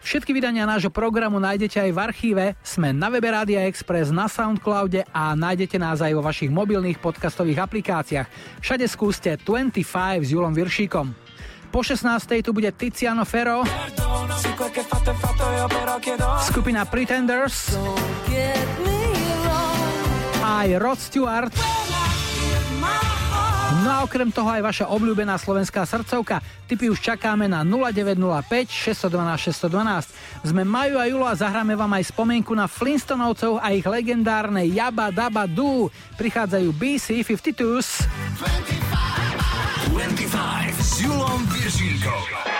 Všetky vydania nášho programu nájdete aj v archíve, sme na webe Rádia Express, na Soundcloude a nájdete nás aj vo vašich mobilných podcastových aplikáciách. Všade skúste 25 s Julom Viršíkom. Po 16. tu bude Tiziano Ferro, skupina Pretenders aj Rod Stewart. No a okrem toho aj vaša obľúbená slovenská srdcovka. Typy už čakáme na 0905 612 612. Sme Maju a Julo a zahráme vám aj spomienku na Flintstonovcov a ich legendárne Jabba daba Doo. Prichádzajú BC 52s. 25, 25 Julom Viržíkom.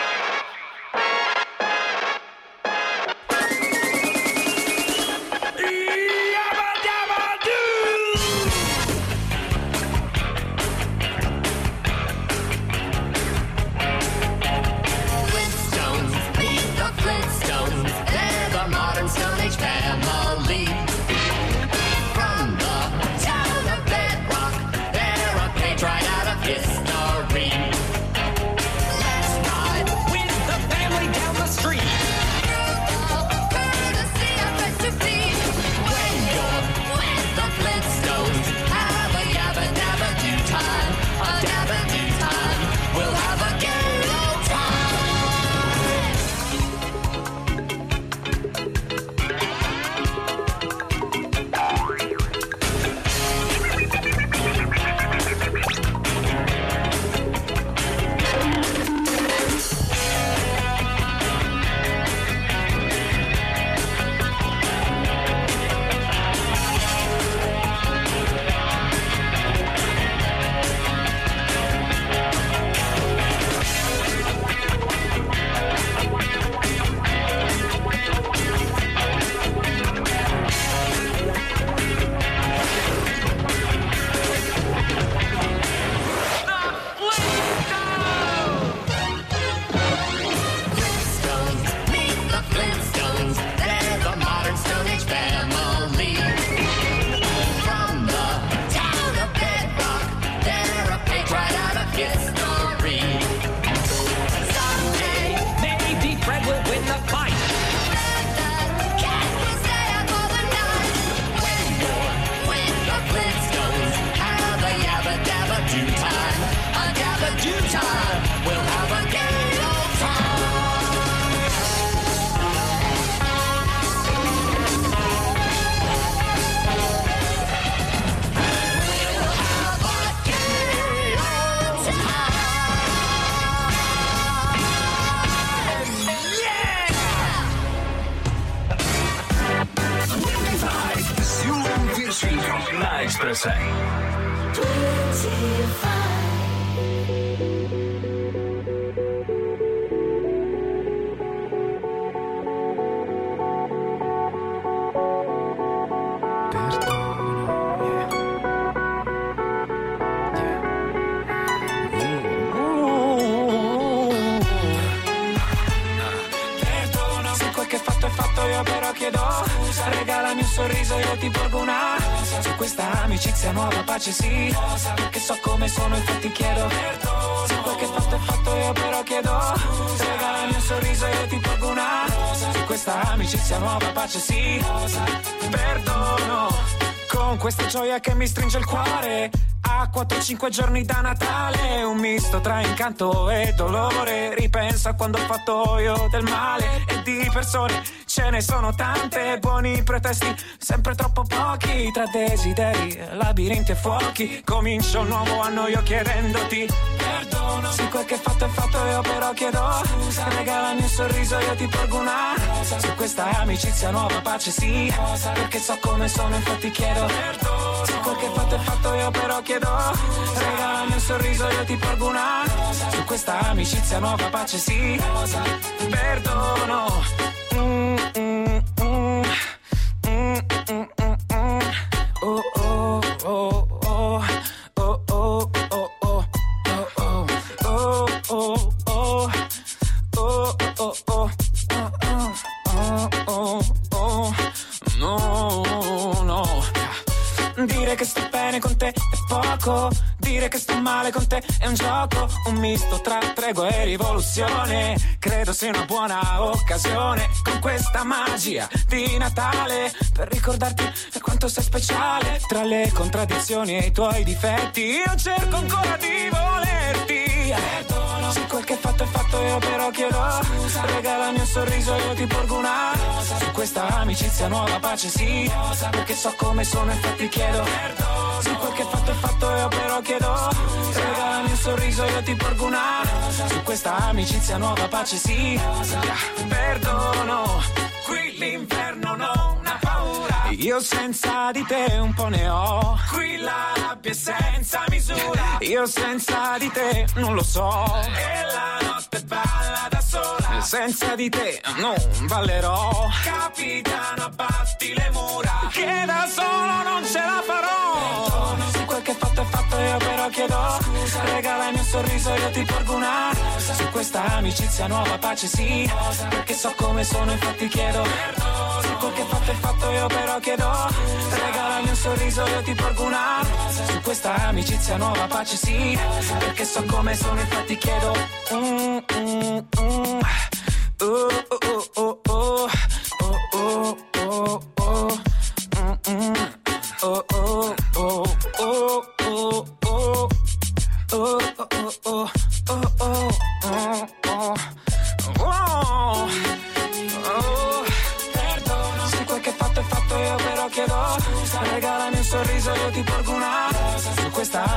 Amicizia nuova pace sì. Rosa Perché so come sono infatti chiedo Perdono. Se quel che fatto è fatto io però chiedo Scusa. Regalami un sorriso io ti porgo una rosa. Su questa amicizia nuova pace sì. Rosa Perdono. Con questa gioia che mi stringe il cuore. A 4-5 giorni da Natale, un misto tra incanto e dolore. Ripenso a quando ho fatto io del male. E di persone ce ne sono tante. Buoni pretesti, sempre troppo pochi. Tra desideri, labirinti e fuochi. Comincio un nuovo anno io chiedendoti perdono. Se quel che fatto è fatto io però chiedo scusa. Regalami un sorriso io ti porgo una rosa. Su questa amicizia nuova pace sì. Rosa. Perché so come sono infatti chiedo perdono. Se quel che fatto è fatto io però chiedo scusa. Regalami un sorriso io ti porgo una rosa. Su questa amicizia nuova pace sì. Rosa. Perdono. Misto tra tregua e rivoluzione. Credo sia una buona occasione con questa magia di Natale per ricordarti quanto sei speciale. Tra le contraddizioni e i tuoi difetti, io cerco ancora di volerti. Perdono se quel che fatto è fatto, io però chiedo scusa. Regalami un sorriso, io ti porgo una rosa. Su questa amicizia nuova pace sì. Rosa. Perché so come sono, infatti chiedo perdono. Che fatto è fatto, io però chiedo. Regalami un sorriso, io ti porgo una. Su questa amicizia nuova pace sì. Perdono, qui l'inferno paura. Io senza di te un po' ne ho. Qui la rabbia è senza misura. Io senza di te non lo so. E la notte balla da sola. Senza di te non ballerò. Capitano, abbatti le mura. Che da solo non ce la farò. Se quel che fatto è fatto io però chiedo scusa. Regalami un sorriso io ti porgo una rosa. Su questa amicizia nuova pace sì. Rosa. Perché so come sono infatti chiedo perdono. Quel che fatto è fatto io però chiedo. Regalami un sorriso io ti porgo una. Su questa amicizia nuova pace sì. Perché so come sono infatti chiedo mm, mm, mm. Oh, oh, oh, oh, oh, oh, oh, oh, oh. Mm, mm.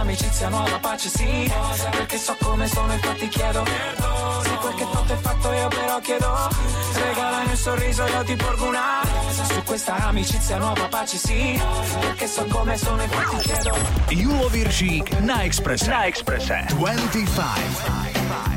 Su questa amicizia nuova pace sì rosa. perché so come sono infatti chiedo perdono se quel che fatto è fatto io però chiedo regalami un sorriso io ti porgo una rosa su questa amicizia nuova pace sì perché so come sono infatti chiedo Julo Viršík na Exprese. Na Exprese. 25.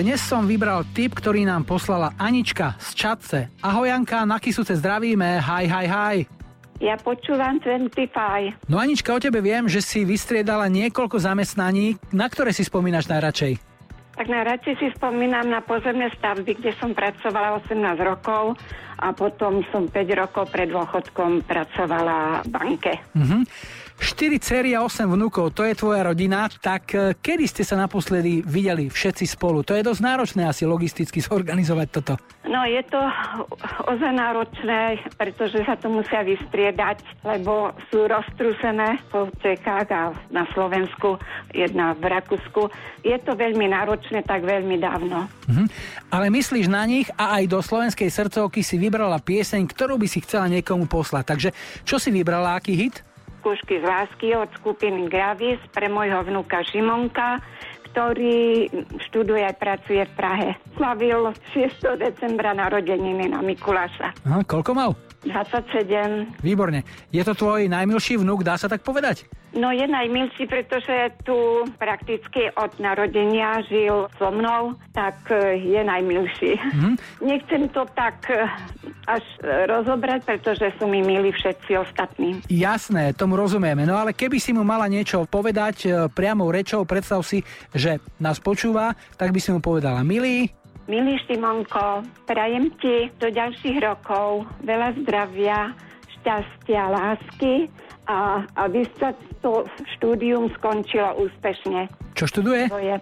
Dnes som vybral tip, ktorý nám poslala Anička z Čadce. Ahoj Janka, na Kisuce zdravíme, haj, haj, haj. Ja počúvam 25. No Anička, o tebe viem, že si vystriedala niekoľko zamestnaní, na ktoré si spomínaš najradšej. Tak najradšej si spomínam na pozemné stavby, kde som pracovala 18 rokov a potom som 5 rokov pred dôchodkom pracovala v banke. Mhm. 4 céry a 8 vnúkov, to je tvoja rodina, tak e, kedy ste sa naposledy videli všetci spolu? To je dosť náročné asi logisticky zorganizovať toto. No je to ozaj náročné, pretože sa to musia vystriedať, lebo sú roztrúsené po Čechách a na Slovensku, jedna v Rakúsku. Je to veľmi náročné, tak veľmi dávno. Mhm. Ale myslíš na nich a aj do slovenskej srdcovky si vybrala pieseň, ktorú by si chcela niekomu poslať. Takže čo si vybrala, aký hit? Skúšky z lásky od skupiny Gravis pre môjho vnúka Šimonka, ktorý študuje a pracuje v Prahe. Slavil 6. decembra narodeniny na Mikuláša. Aha, koľko mal? 27. Výborne. Je to tvoj najmilší vnúk, dá sa tak povedať? No je najmilší, pretože tu prakticky od narodenia žil so mnou, tak e, je najmilší. Mhm. Nechcem to tak e, až e, rozobrať, pretože sú mi milí všetci ostatní. Jasné, tomu rozumieme. No ale keby si mu mala niečo povedať priamou rečou, predstav si, že nás počúva, tak by si mu povedala, milý, Milý Šimonko, prajem ti do ďalších rokov veľa zdravia, šťastia, lásky a aby sa to štúdium skončilo úspešne. čo študuje? To je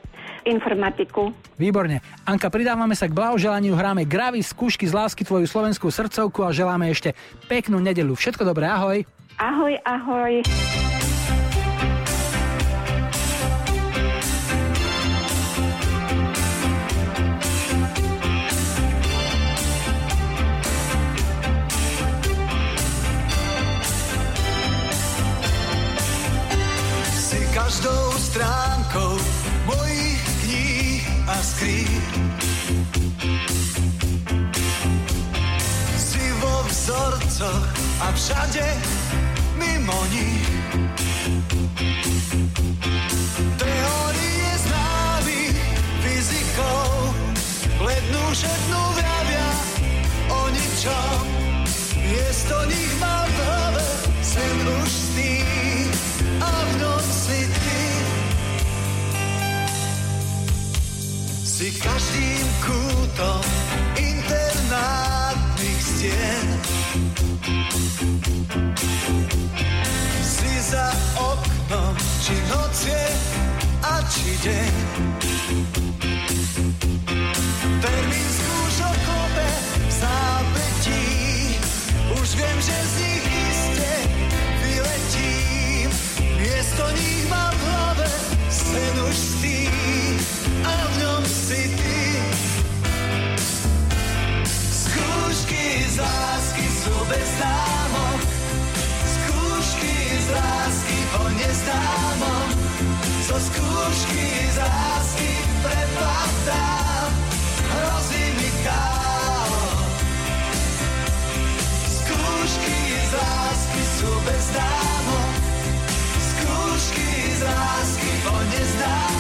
informatiku. Výborne. Anka, pridávame sa k blahoželaniu, hráme Gravy, skúšky z lásky tvoju slovenskú srdcovku a želáme ešte peknú nedelu. Všetko dobré, ahoj. Ahoj, ahoj. Skrýn. Si vo vzorcoch a všade mimo nich. Teórie známy fyzikou lednú všetnú vravia o ničom. Miesto nich mám v hlave sen už stý a Si každým kútom internátnych stien. Si za oknom, či noc je a či deň. Termín skúšok klope v zápetí. Už viem, že z nich iste vyletím. Miesto nich mám v hlave sen už stý a bez známok. Skúšky z lásky o neznámom.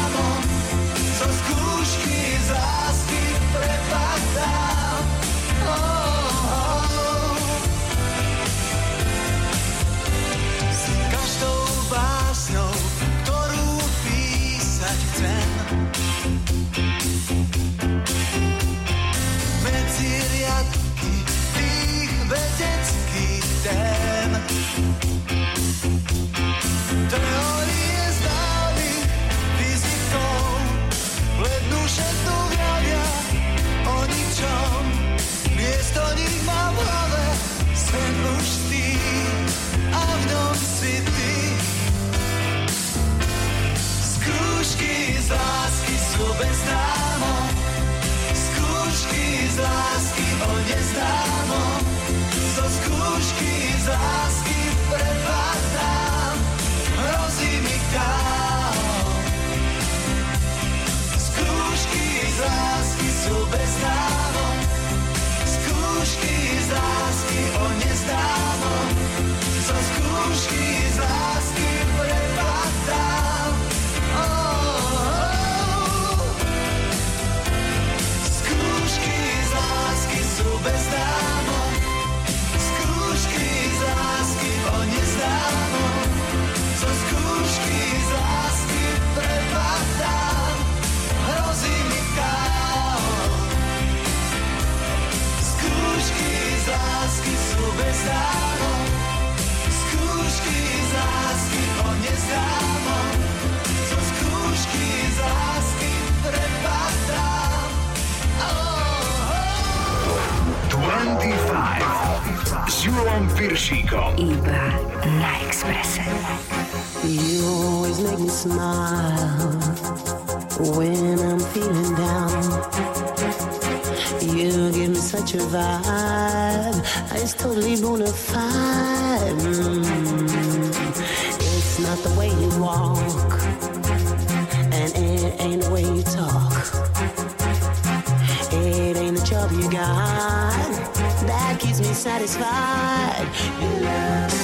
Skúšky z lásky sú bez známok. Skúšky z lásky o neznámom. Zo skúšky z lásky lásky sú bez známok. Skúšky z lásky o neznámom. Zo skúšky z lásky prepadám. Oh, oh. 25 s Julom Piršíkom. Iba na. You always make me smile when I'm feeling down. You give me such a vibe, it's totally bona fide. Mm. It's not the way you walk, and it ain't the way you talk. It ain't the job you got that keeps me satisfied. You love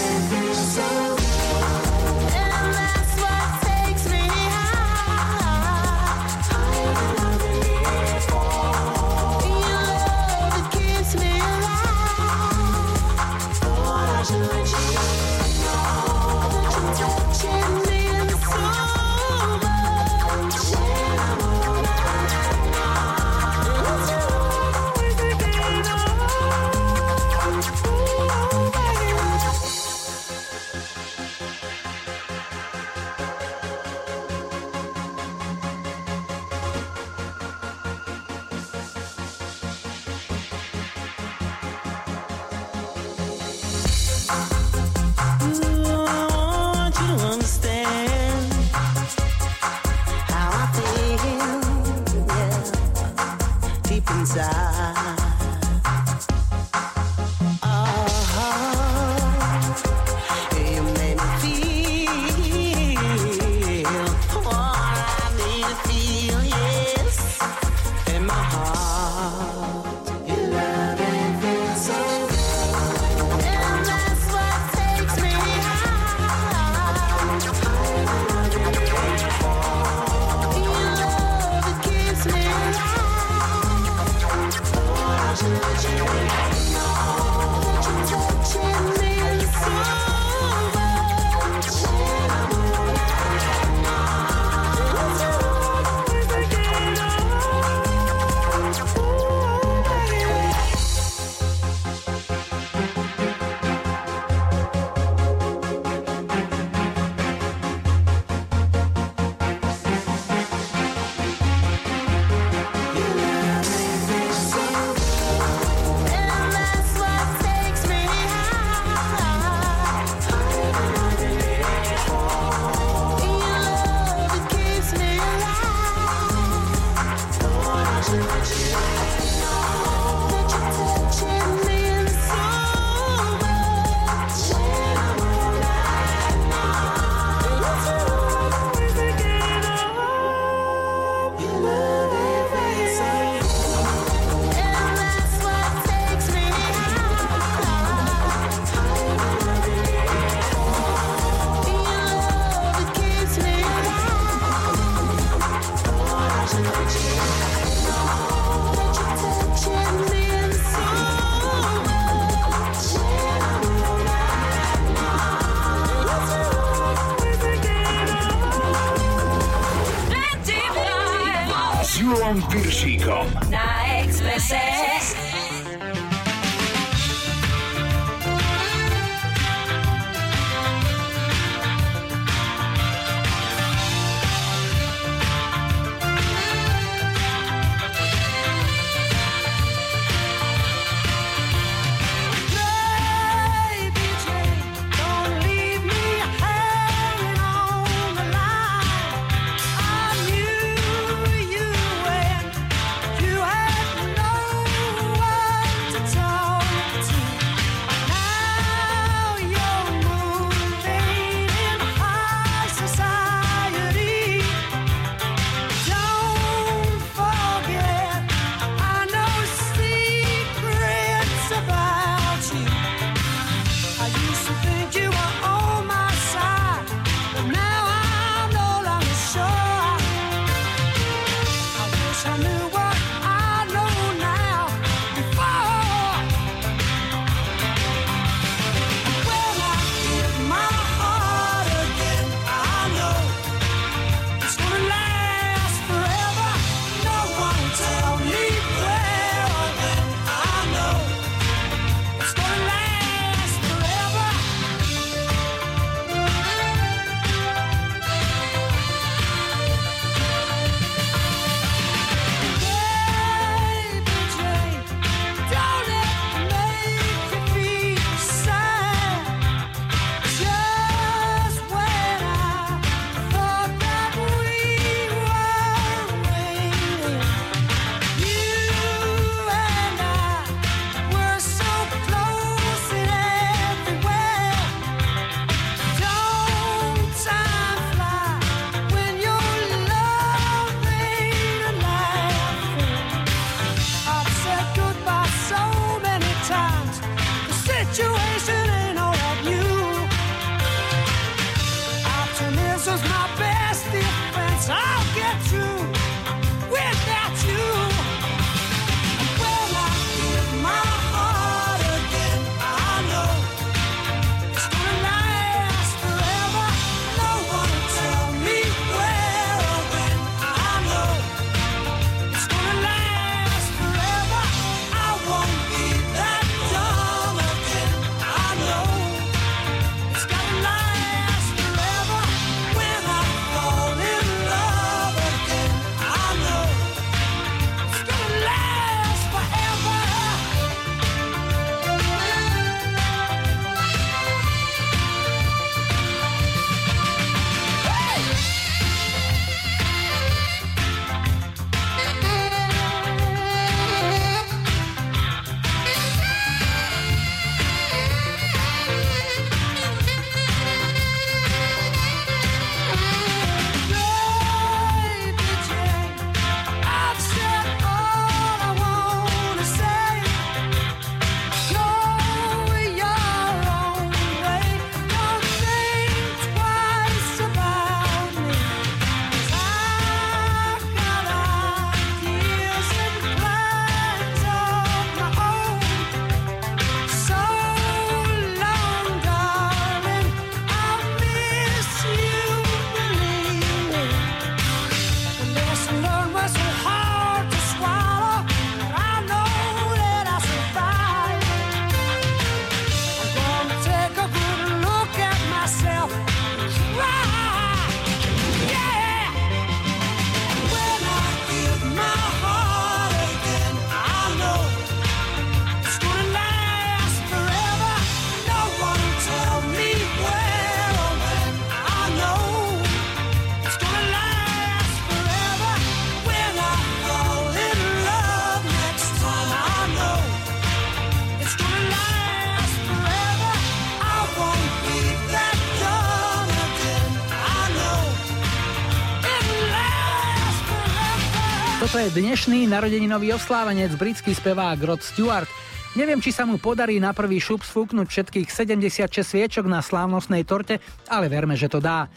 to je dnešný narodeninový oslávenec, britský spevák Rod Stewart. Neviem, či sa mu podarí na prvý šup sfúknuť všetkých 76 sviečok na slávnostnej torte, ale verme, že to dá.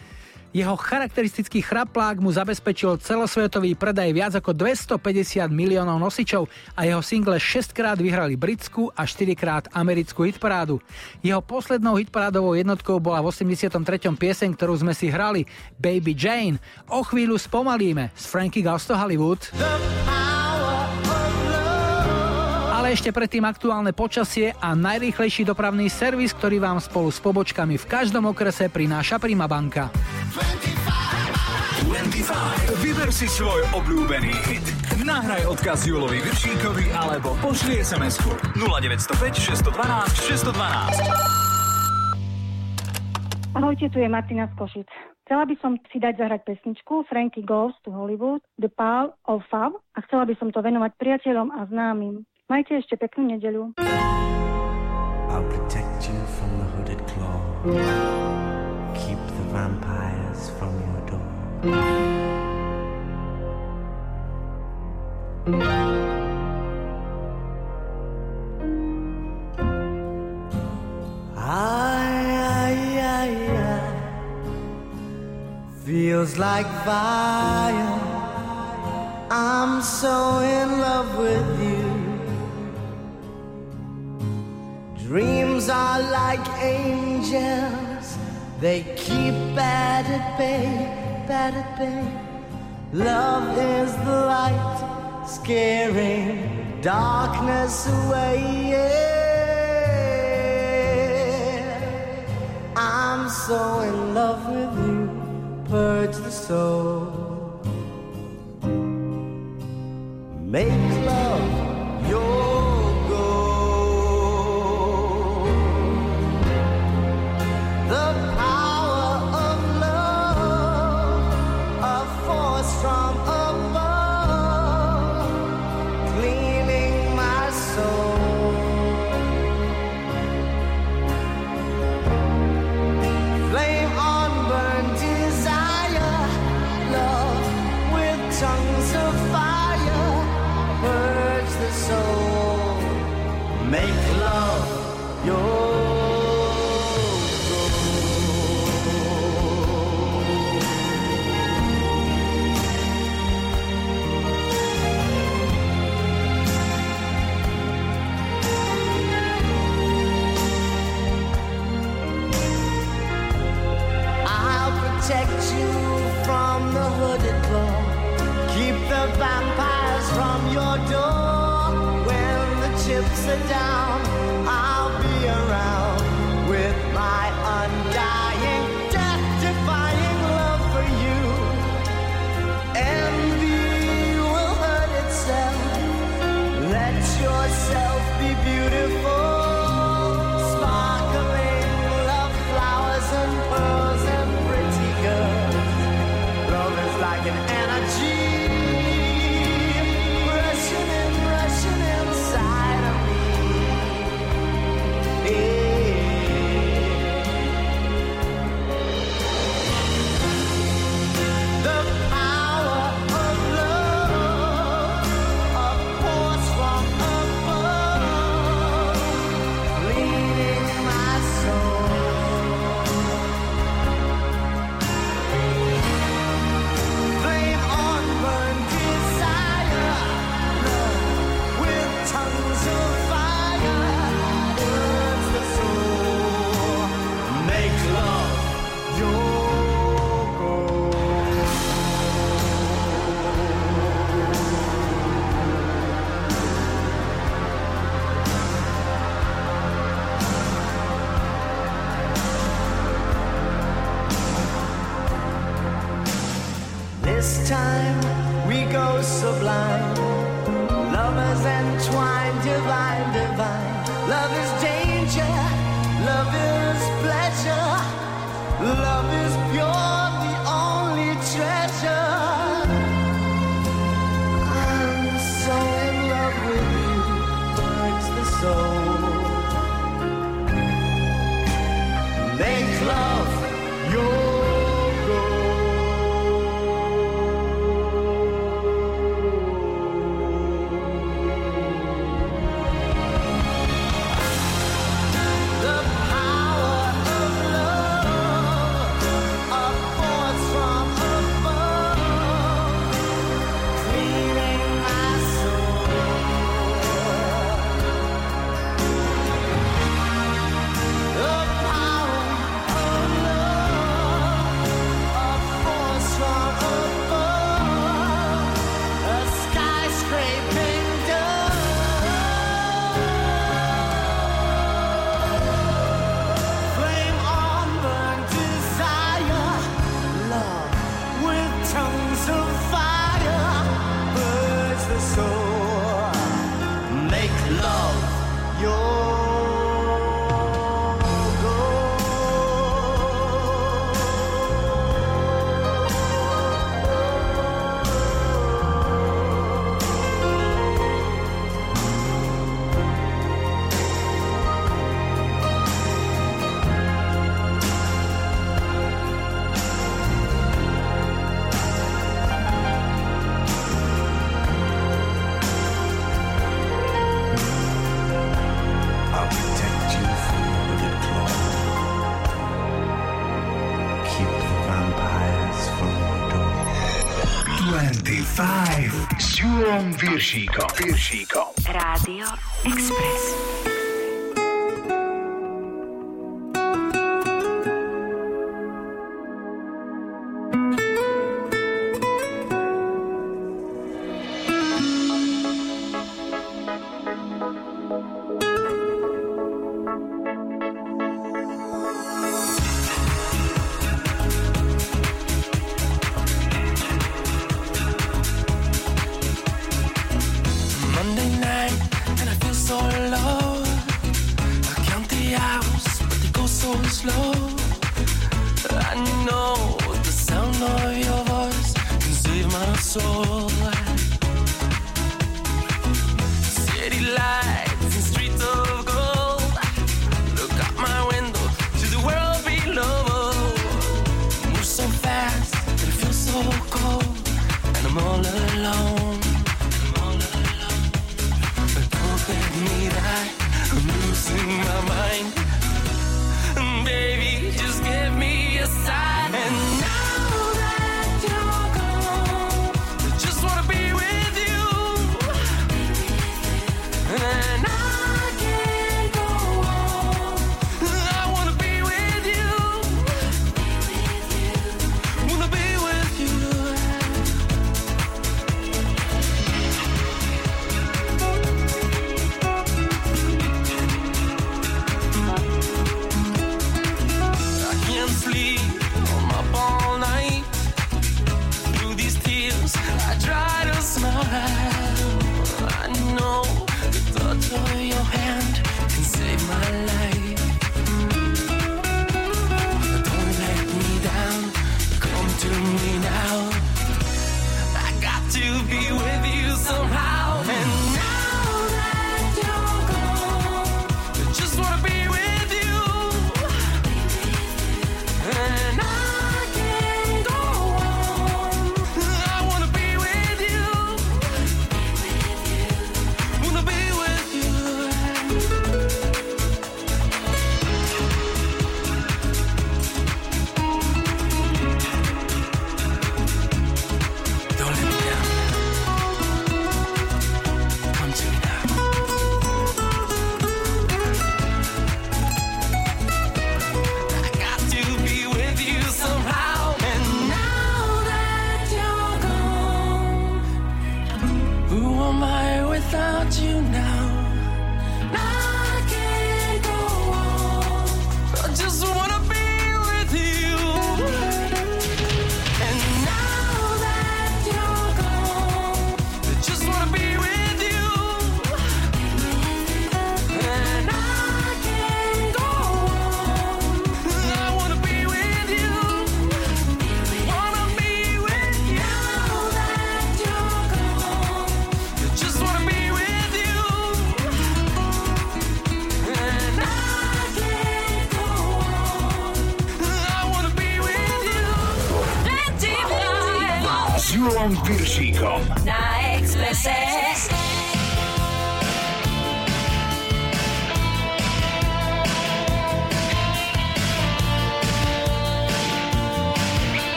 Jeho charakteristický chraplák mu zabezpečil celosvetový predaj viac ako 250 miliónov nosičov a jeho single 6 krát vyhrali britskú a 4 krát americkú hitparádu. Jeho poslednou hitparádovou jednotkou bola v 83. pieseň, ktorú sme si hrali, Baby Jane. O chvíľu spomalíme s Frankie Goes Hollywood. Ale ešte predtým aktuálne počasie a najrýchlejší dopravný servis, ktorý vám spolu s pobočkami v každom okrese prináša Prima banka. 25. Vyber si svoj obľúbený hit. Nahraj odkaz Julovi Viršíkovi alebo pošli SMS-ku 0905 612 612. Ahojte, tu je Martina z Košic. Chcela by som si dať zahrať pesničku Frankie Goes to Hollywood, The Pal of Fab a chcela by som to venovať priateľom a známym. Nedeľu. I'll protect you from the hooded claw. Keep the vampires from your door. I, I, I, feels like fire. I'm so in love with you. Dreams are like angels, they keep bad at bay, bad at bay. Love is the light, scaring darkness away. Yeah. I'm so in love with you, purge the soul. Make love your chips are down, Julom Viršíkom. Viršíkom. Rádio Express.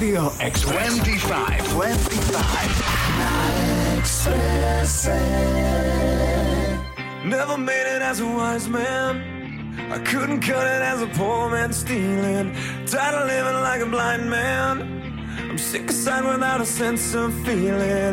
Radio Express. 25. 25. Never made it as a wise man. I couldn't cut it as a poor man stealing. Tired of living like a blind man. I'm sick of sight without a sense of feeling.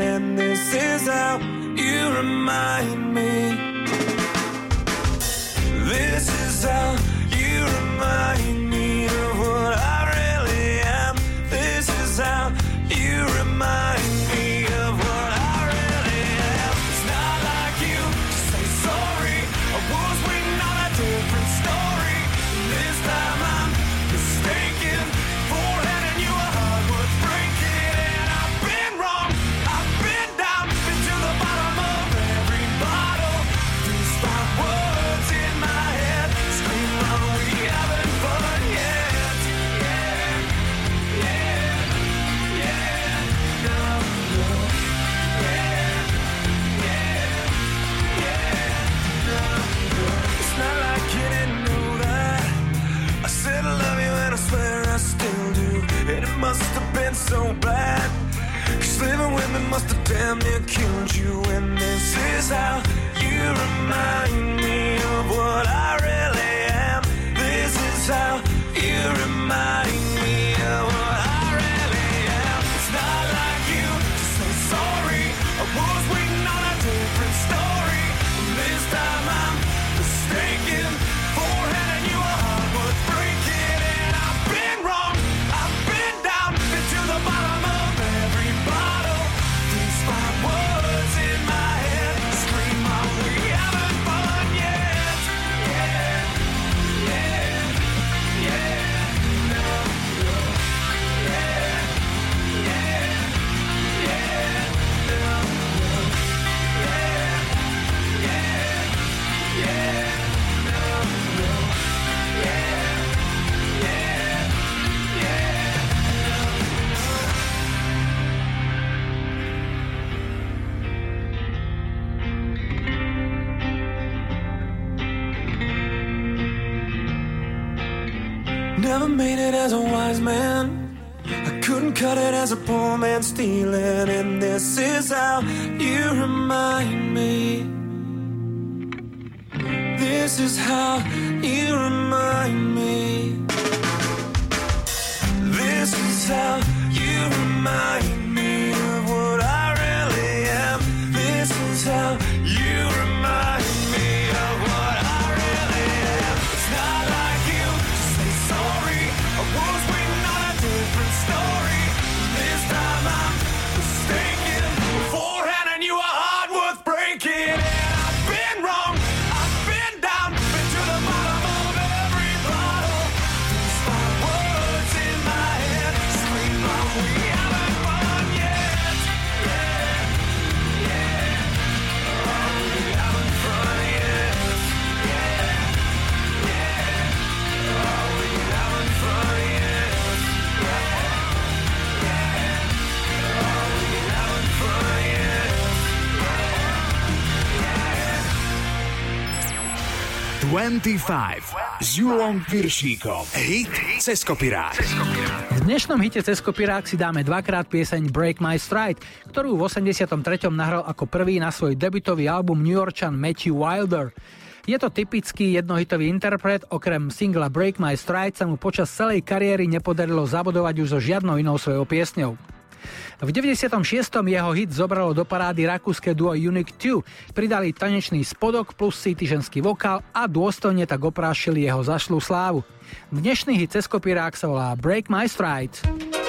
as a wise man. 25 s Julom Piršíkom. Hit cez kopirák. V dnešnom hite cez kopirák si dáme dvakrát pieseň Break My Stride, ktorú v 83. nahral ako prvý na svoj debutový album New Yorkčan Matthew Wilder. Je to typický jednohitový interpret, okrem singla Break My Stride sa mu počas celej kariéry nepodarilo zabudovať už so žiadnou inou svojou piesňou. V 96. jeho hit zobralo do parády rakúske duo Unique 2. Pridali tanečný spodok plus city ženský vokál a dôstojne tak oprášili jeho zašlú slávu. Dnešný hit cez kopírák sa volá Break My Stride.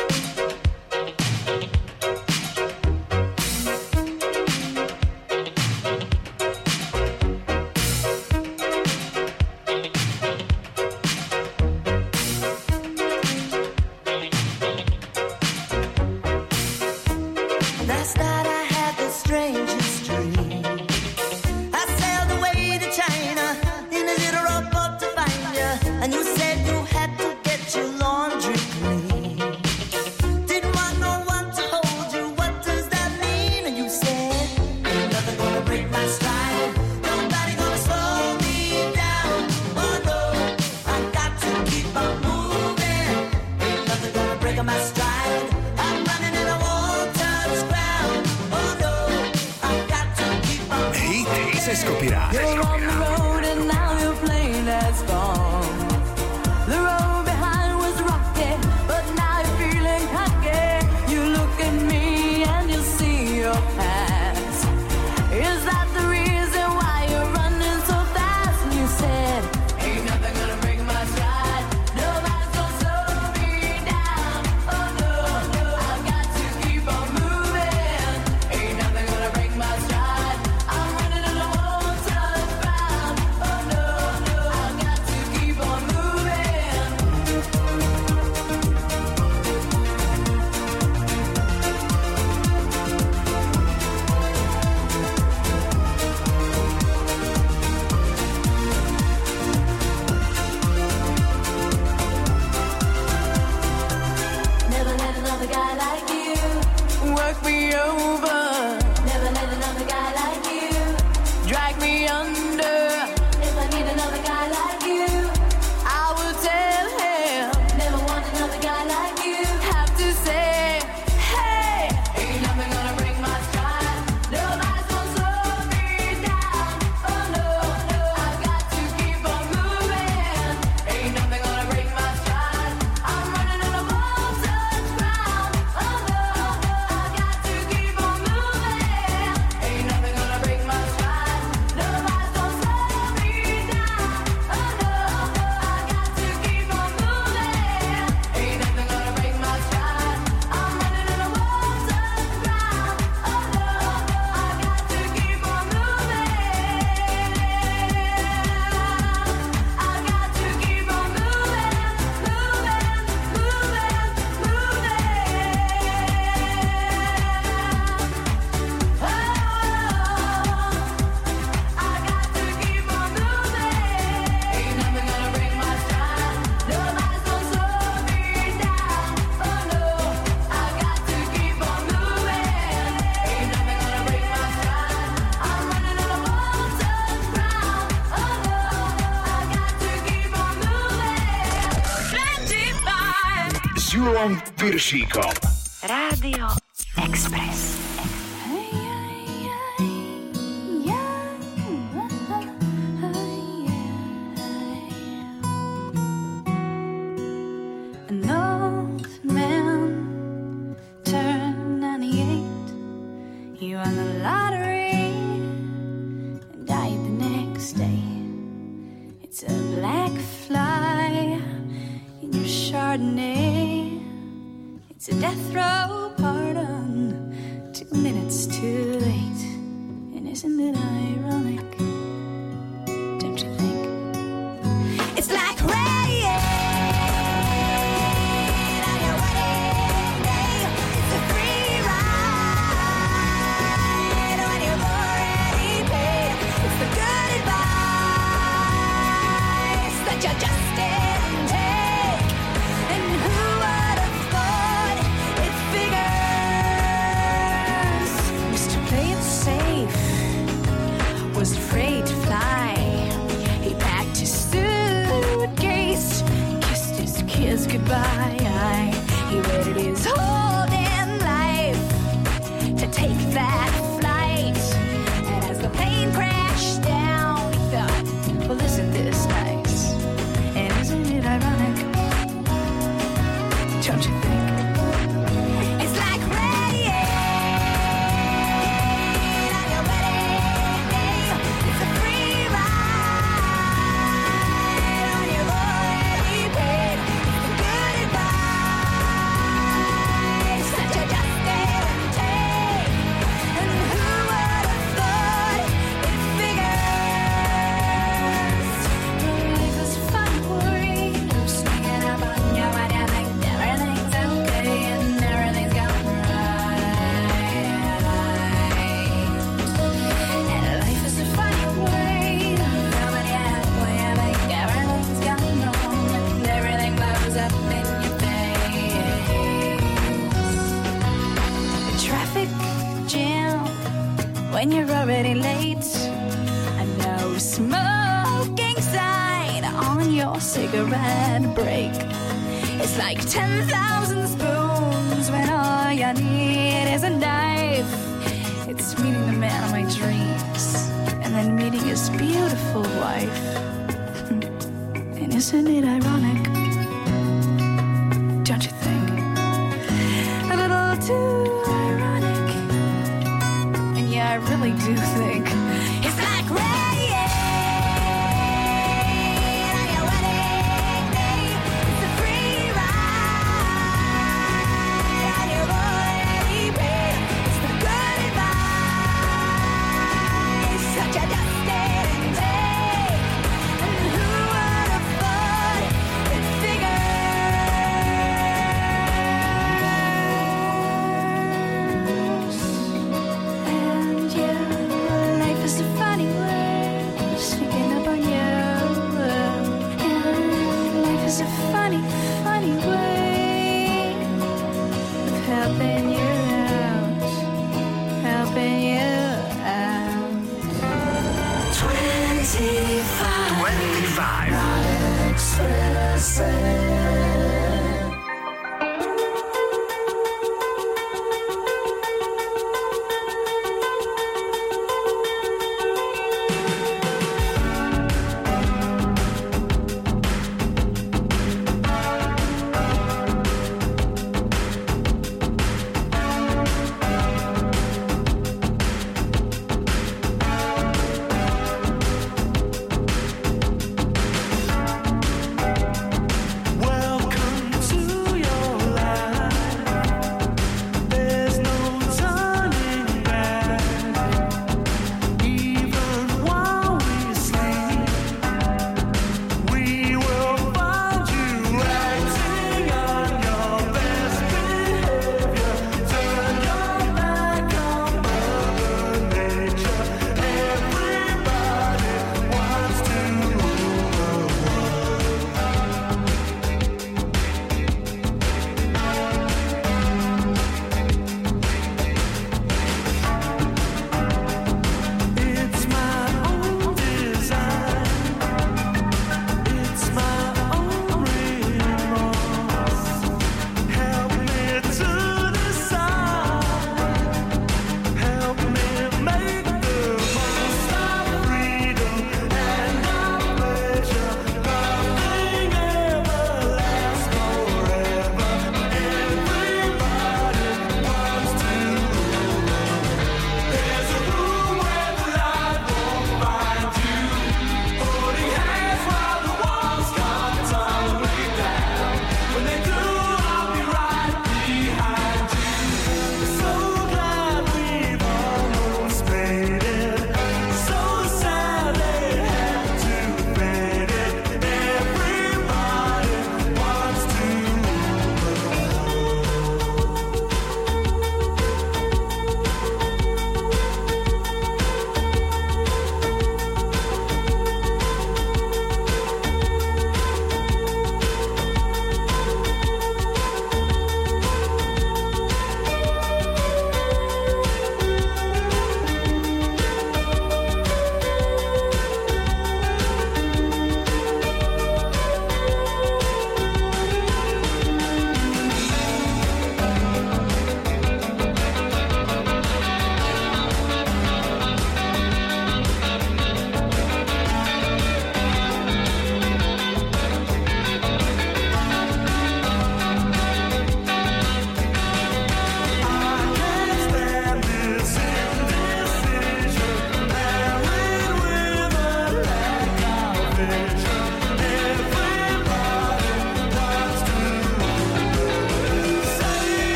Piršíkom.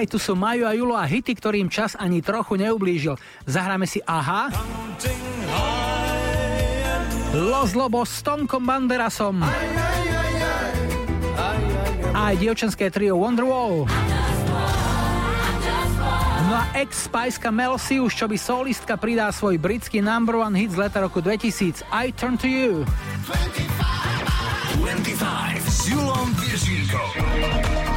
Haj, tu sú Majo a Julo a hity, ktorým čas ani trochu neublížil. Zahráme si Aha. Los Lobos s Tomkom Banderasom. Aj dievčenské trio Wonderwall. No a ex-spajska Mel C už čo by solistka pridá svoj britský number one hit z leta roku 2000 I Turn to You. 25 s Julom Viršíkom.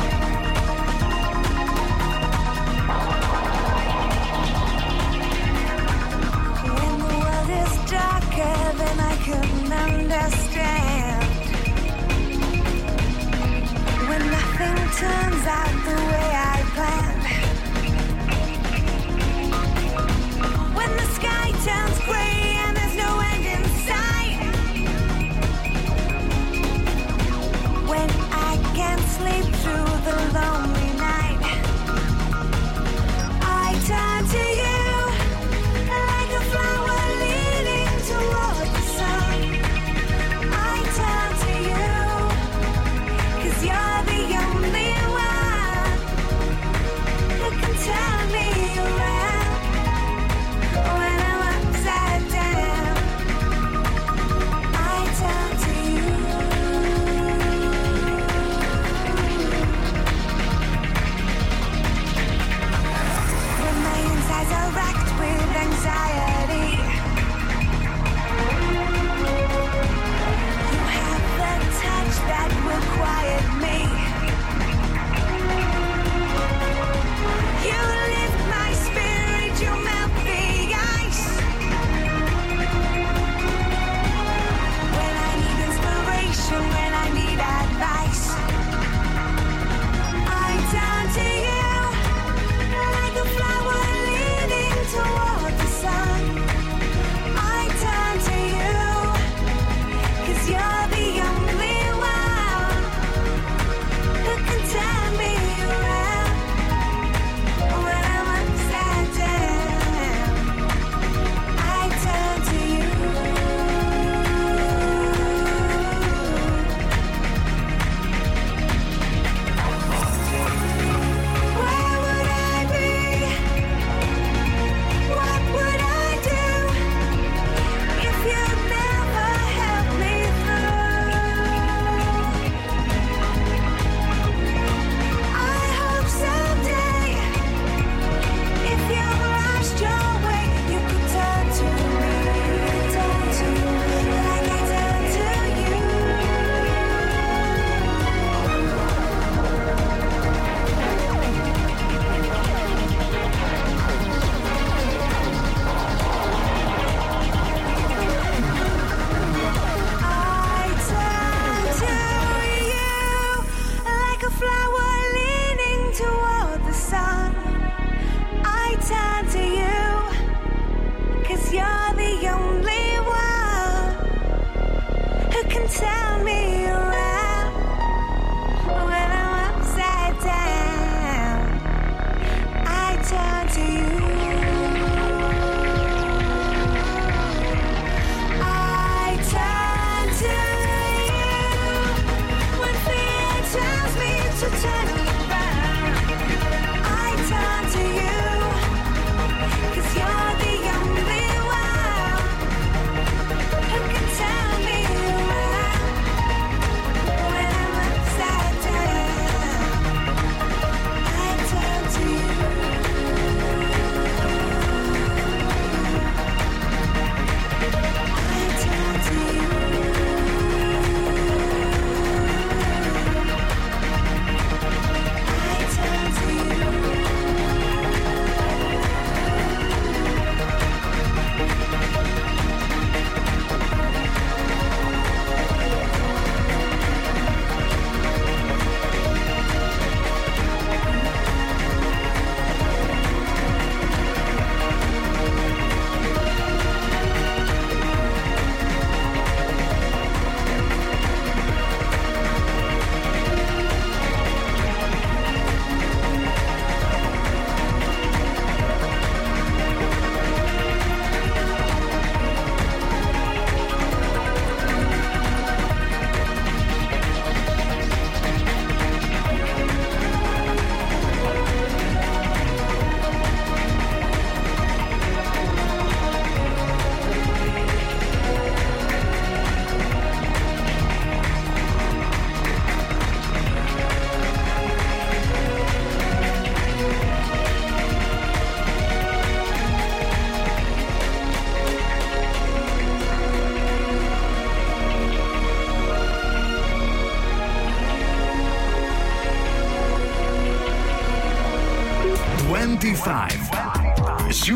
Turns out the way I planned.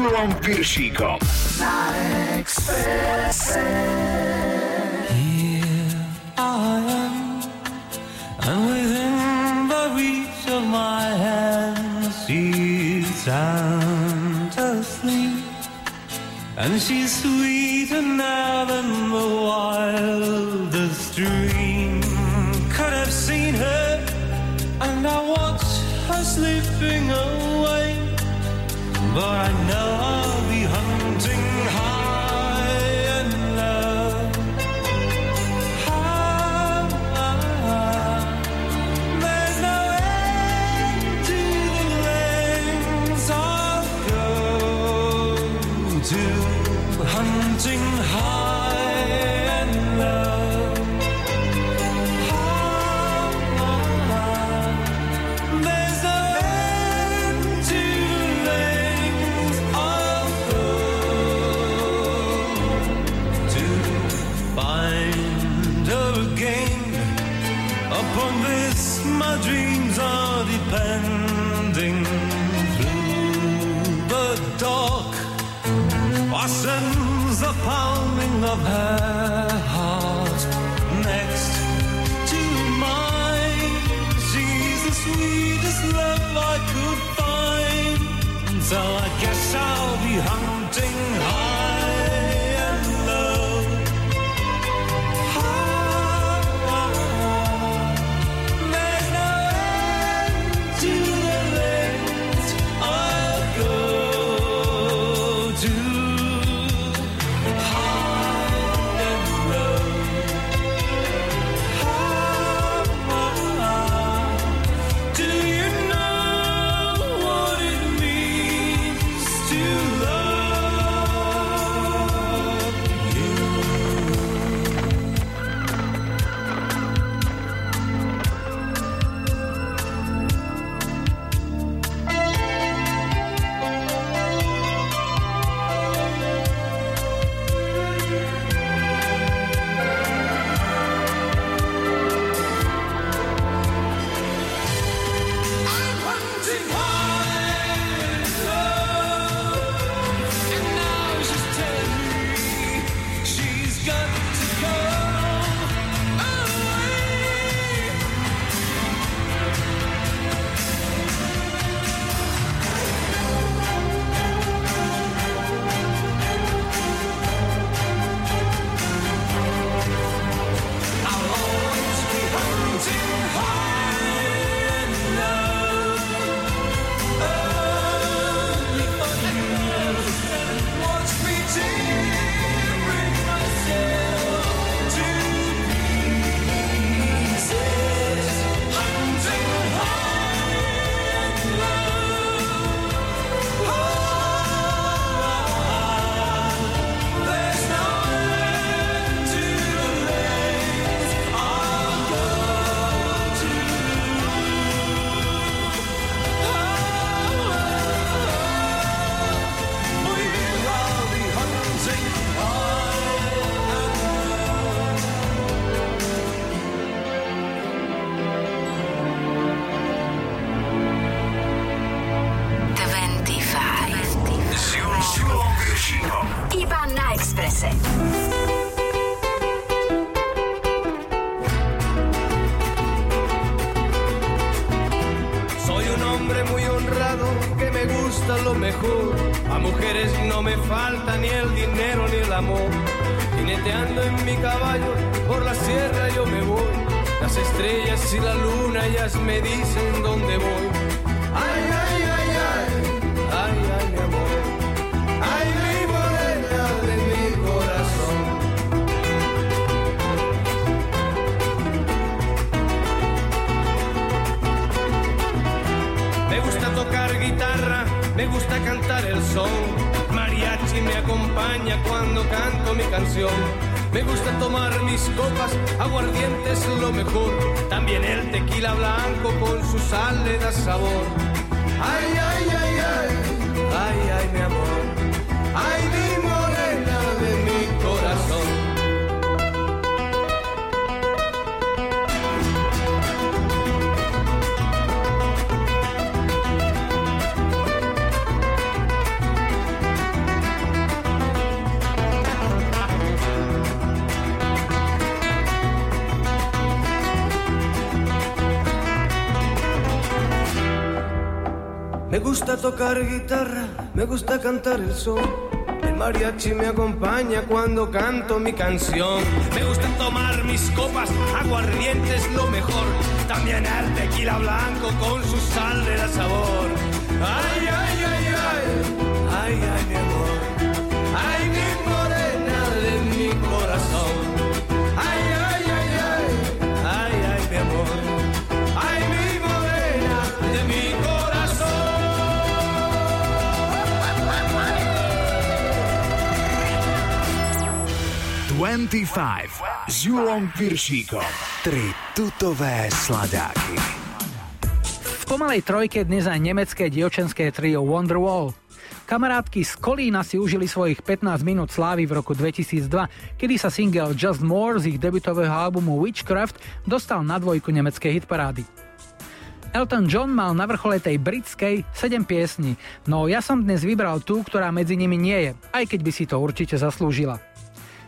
Urlą Piersiką. Na Here I am, and within the reach of my hand, she's sound asleep, and she's sweeter now than the wildest dream. Could have seen her, and I watch her slipping away but I know. So tocar guitarra, me gusta cantar el sol. El mariachi me acompaña cuando canto mi canción. Me gusta tomar mis copas, aguardiente es lo mejor. También el tequila blanco con su sal de la sabor. Ay, ay, ay, ay, 25 s Julom Piršíkom. Tri tutové sladáky. V pomalej trojke dnes aj nemecké dievčenské trio Wonderwall. Kamarátky z Kolína si užili svojich 15 minút slávy v roku 2002, kedy sa single Just More z ich debutového albumu Witchcraft dostal na dvojku nemeckej hitparády. Elton John mal na vrchole tej britskej 7 piesní, no ja som dnes vybral tú, ktorá medzi nimi nie je, aj keď by si to určite zaslúžila.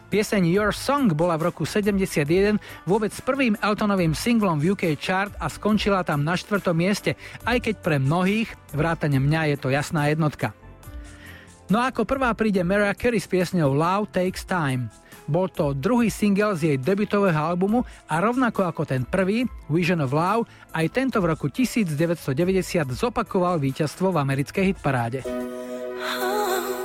Pieseň Your Song bola v roku 71 vôbec prvým Eltonovým singlom v UK chart a skončila tam na štvrtom mieste, aj keď pre mnohých, vrátane mňa, je to jasná jednotka. No a ako prvá príde Mariah Carey s piesňou Love Takes Time. Bol to druhý single z jej debutového albumu a rovnako ako ten prvý, Vision of Love, aj tento v roku 1990 zopakoval víťazstvo v americkej hitparáde. I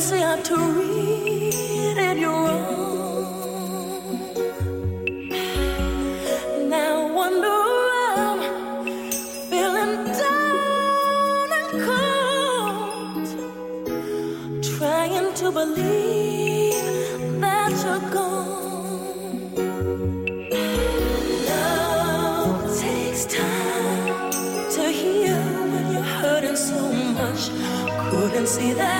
See how to read it wrong. Now I feeling down and cold, trying to believe that you're gone. Love takes time to heal when you're hurting so much. Couldn't see that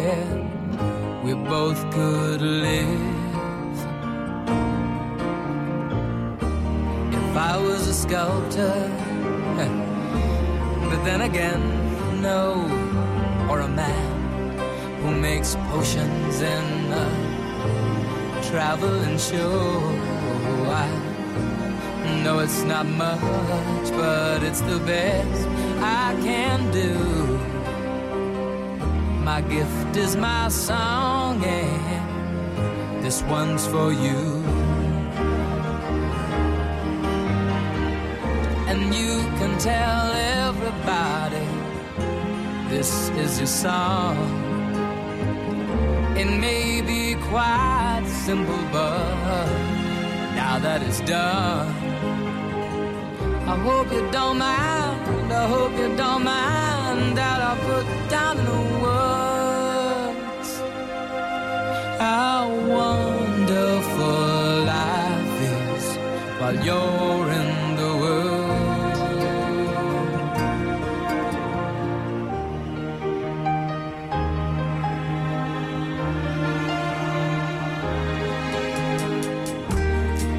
could live. If I was a sculptor, but then again, no, or a man who makes potions in a traveling show. I know it's not much, but it's the best I can do. My gift is my song, and this one's for you. And you can tell everybody this is your song. It may be quite simple, but now that it's done, I hope you don't mind. I hope you don't mind that while you're in the world.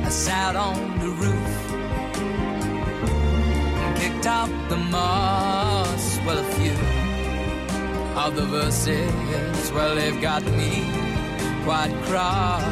I sat on the roof and kicked out the moss. Well, a few of the verses, well, they've got me quite cross.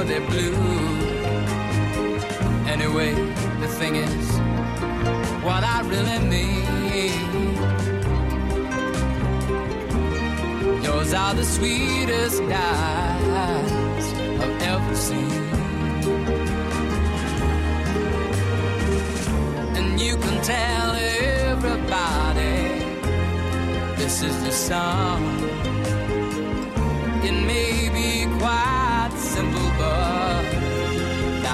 blue. Anyway, the thing is, what I really mean. Yours are the sweetest eyes I've ever seen. And you can tell everybody this is the song.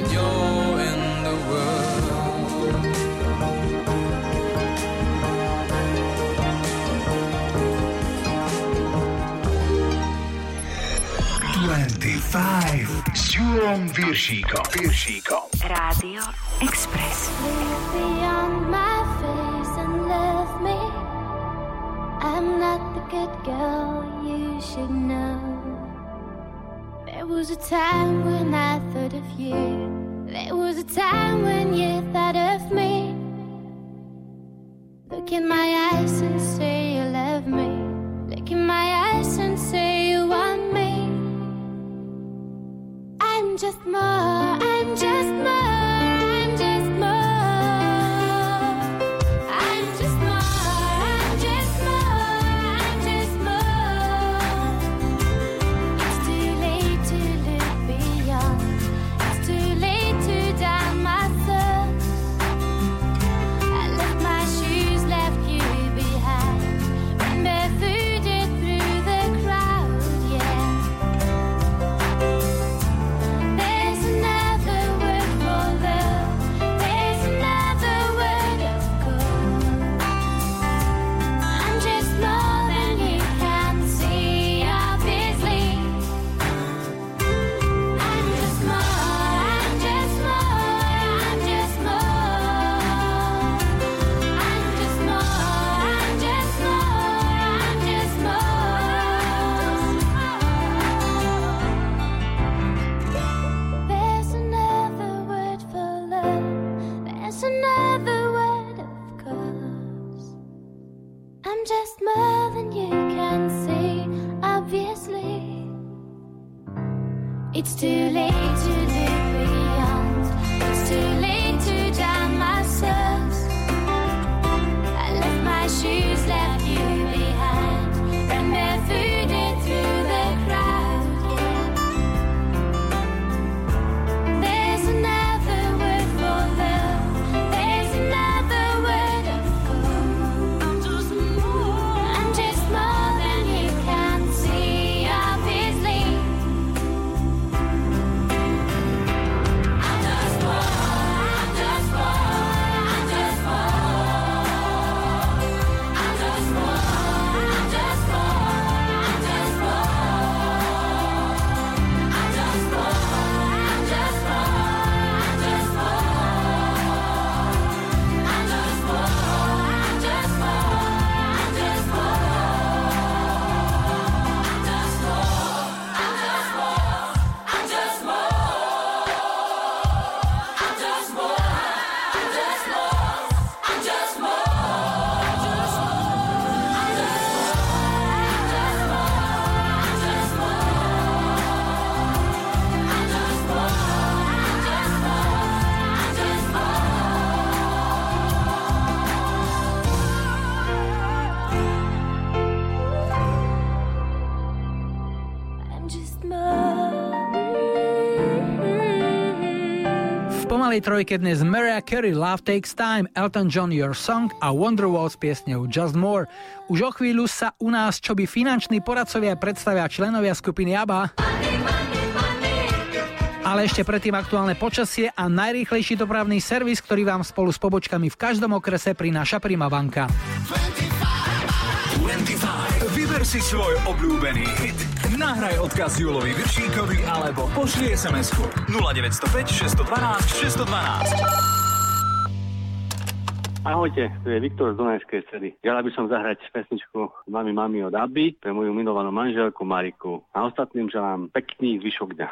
while you're in the world. 25 s Júlom Viršíkom. Viršíkom. Rádio Express. beyond my face and left me. I'm not the good girl you should know. There was a time when I thought of you. There was a time when you thought of me. Look in my eyes and say you love me. Look in my eyes and say you want me. I'm just more, malej trojke dnes Mariah Carey Love Takes Time, Elton John Your Song a Wonderwall s piesňou Just More. Už o chvíľu sa u nás, čo by finanční poradcovia predstavia členovia skupiny ABBA. Ale ešte predtým aktuálne počasie a najrýchlejší dopravný servis, ktorý vám spolu s pobočkami v každom okrese prináša Prima banka. 25, 25. Vyber si svoj obľúbený hit Nahraj odkaz Julovi Viršíkovi alebo pošli SMS-ku 0905 612 612. Ahojte, tu je Viktor z Dunajskej cedy. Chcela by som zahrať pesničku Mami Mami od Aby pre moju milovanú manželku Mariku. A ostatným želám pekný zvyšok dňa.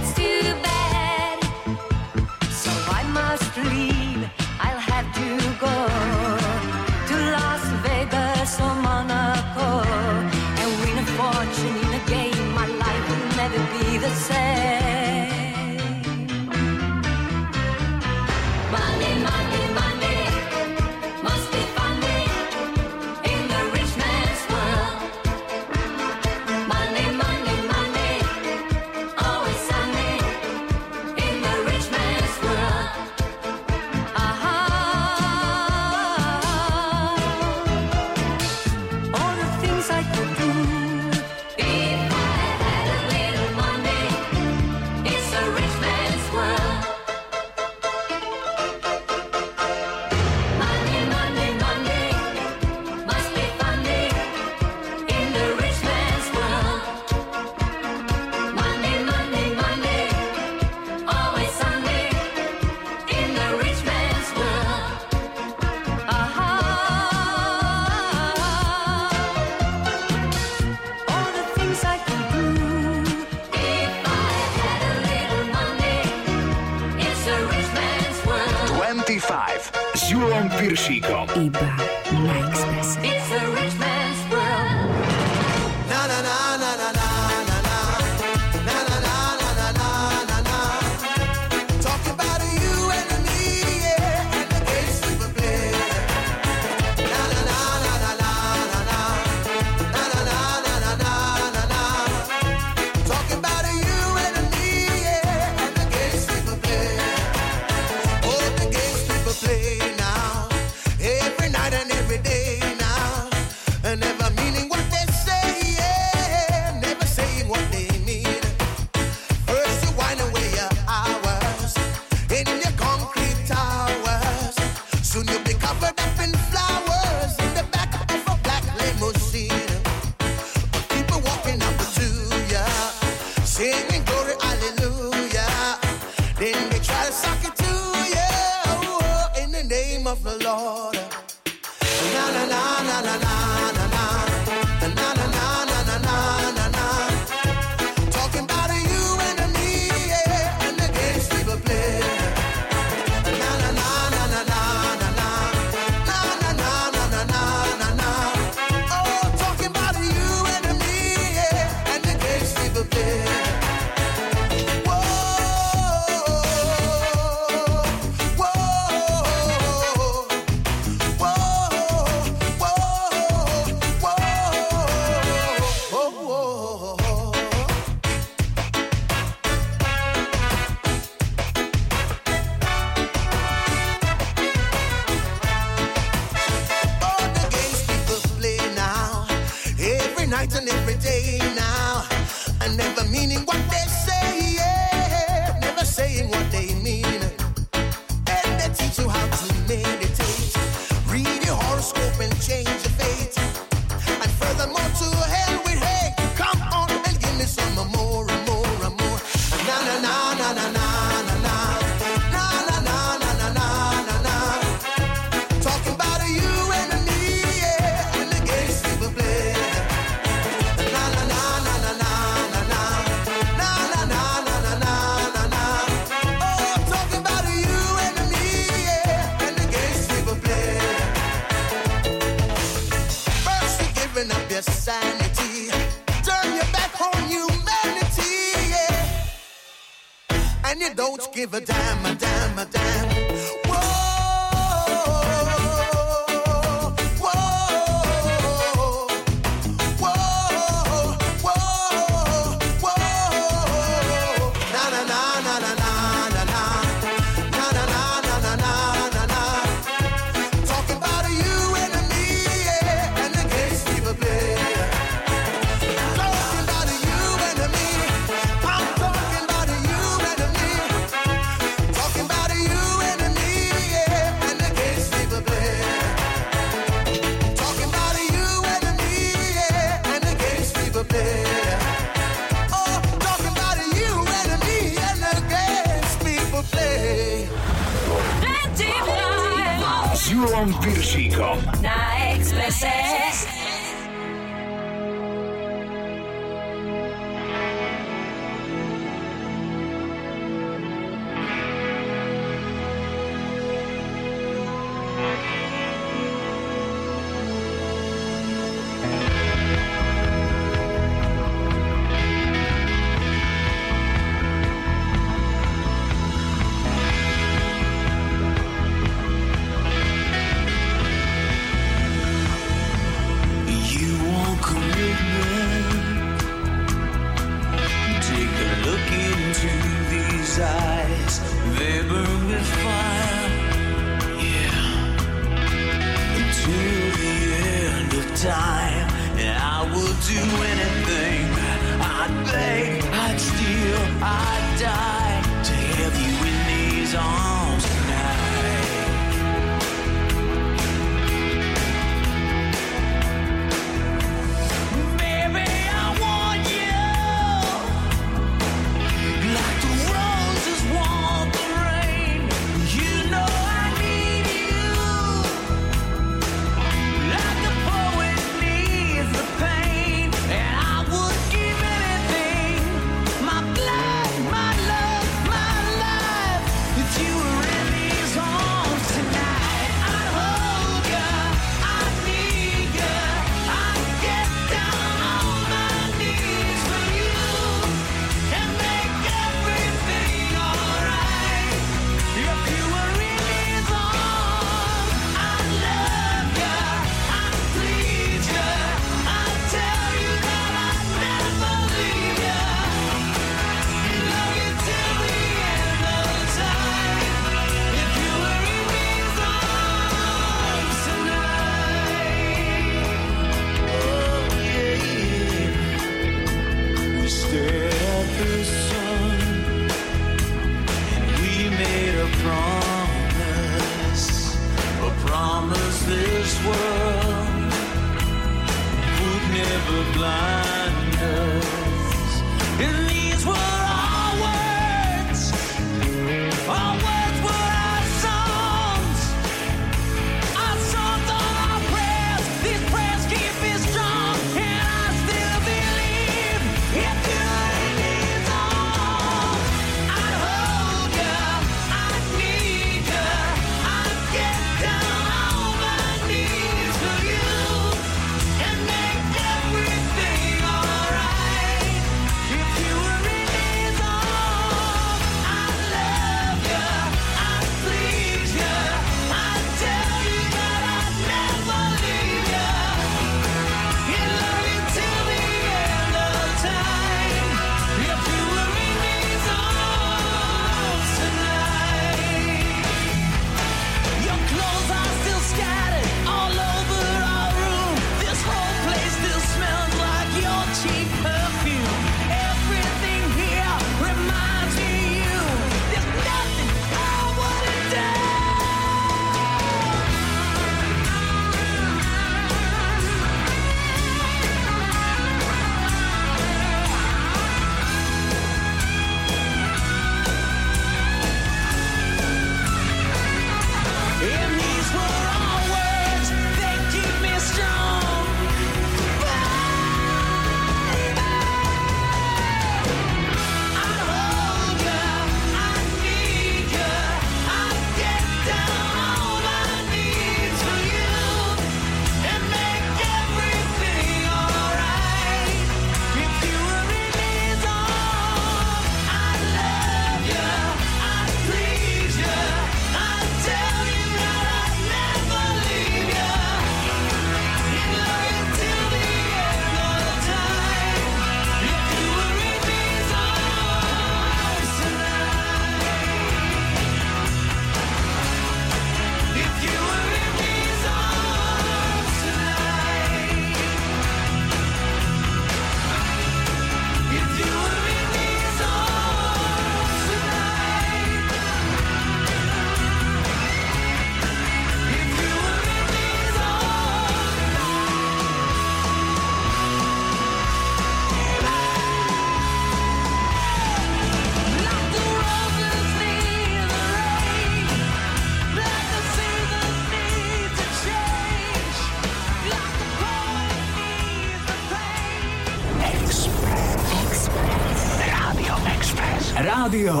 Radio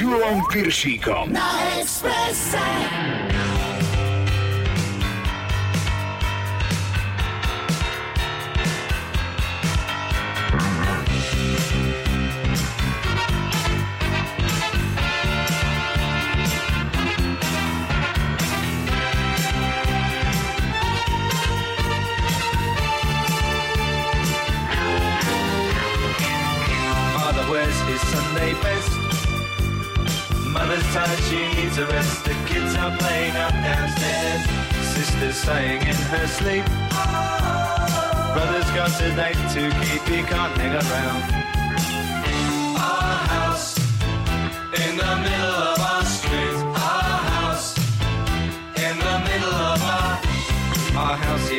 Julom Piršíkom. Na Expresse.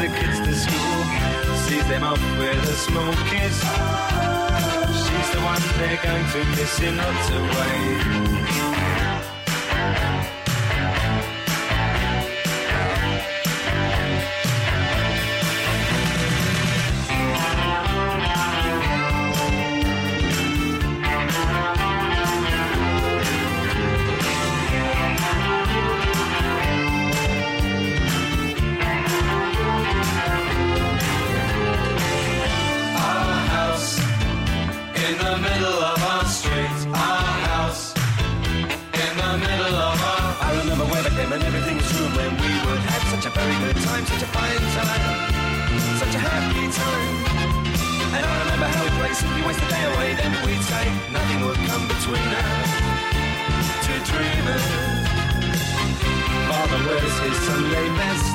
the kids to school. Sees them off with a small kiss. She's the one they're going to miss in lots of ways. Very good time, such a fine time, such a happy time. And I remember how we'd play simply waste the day away. Then we'd say nothing would come between us. Two dreamers. Father wears his Sunday best.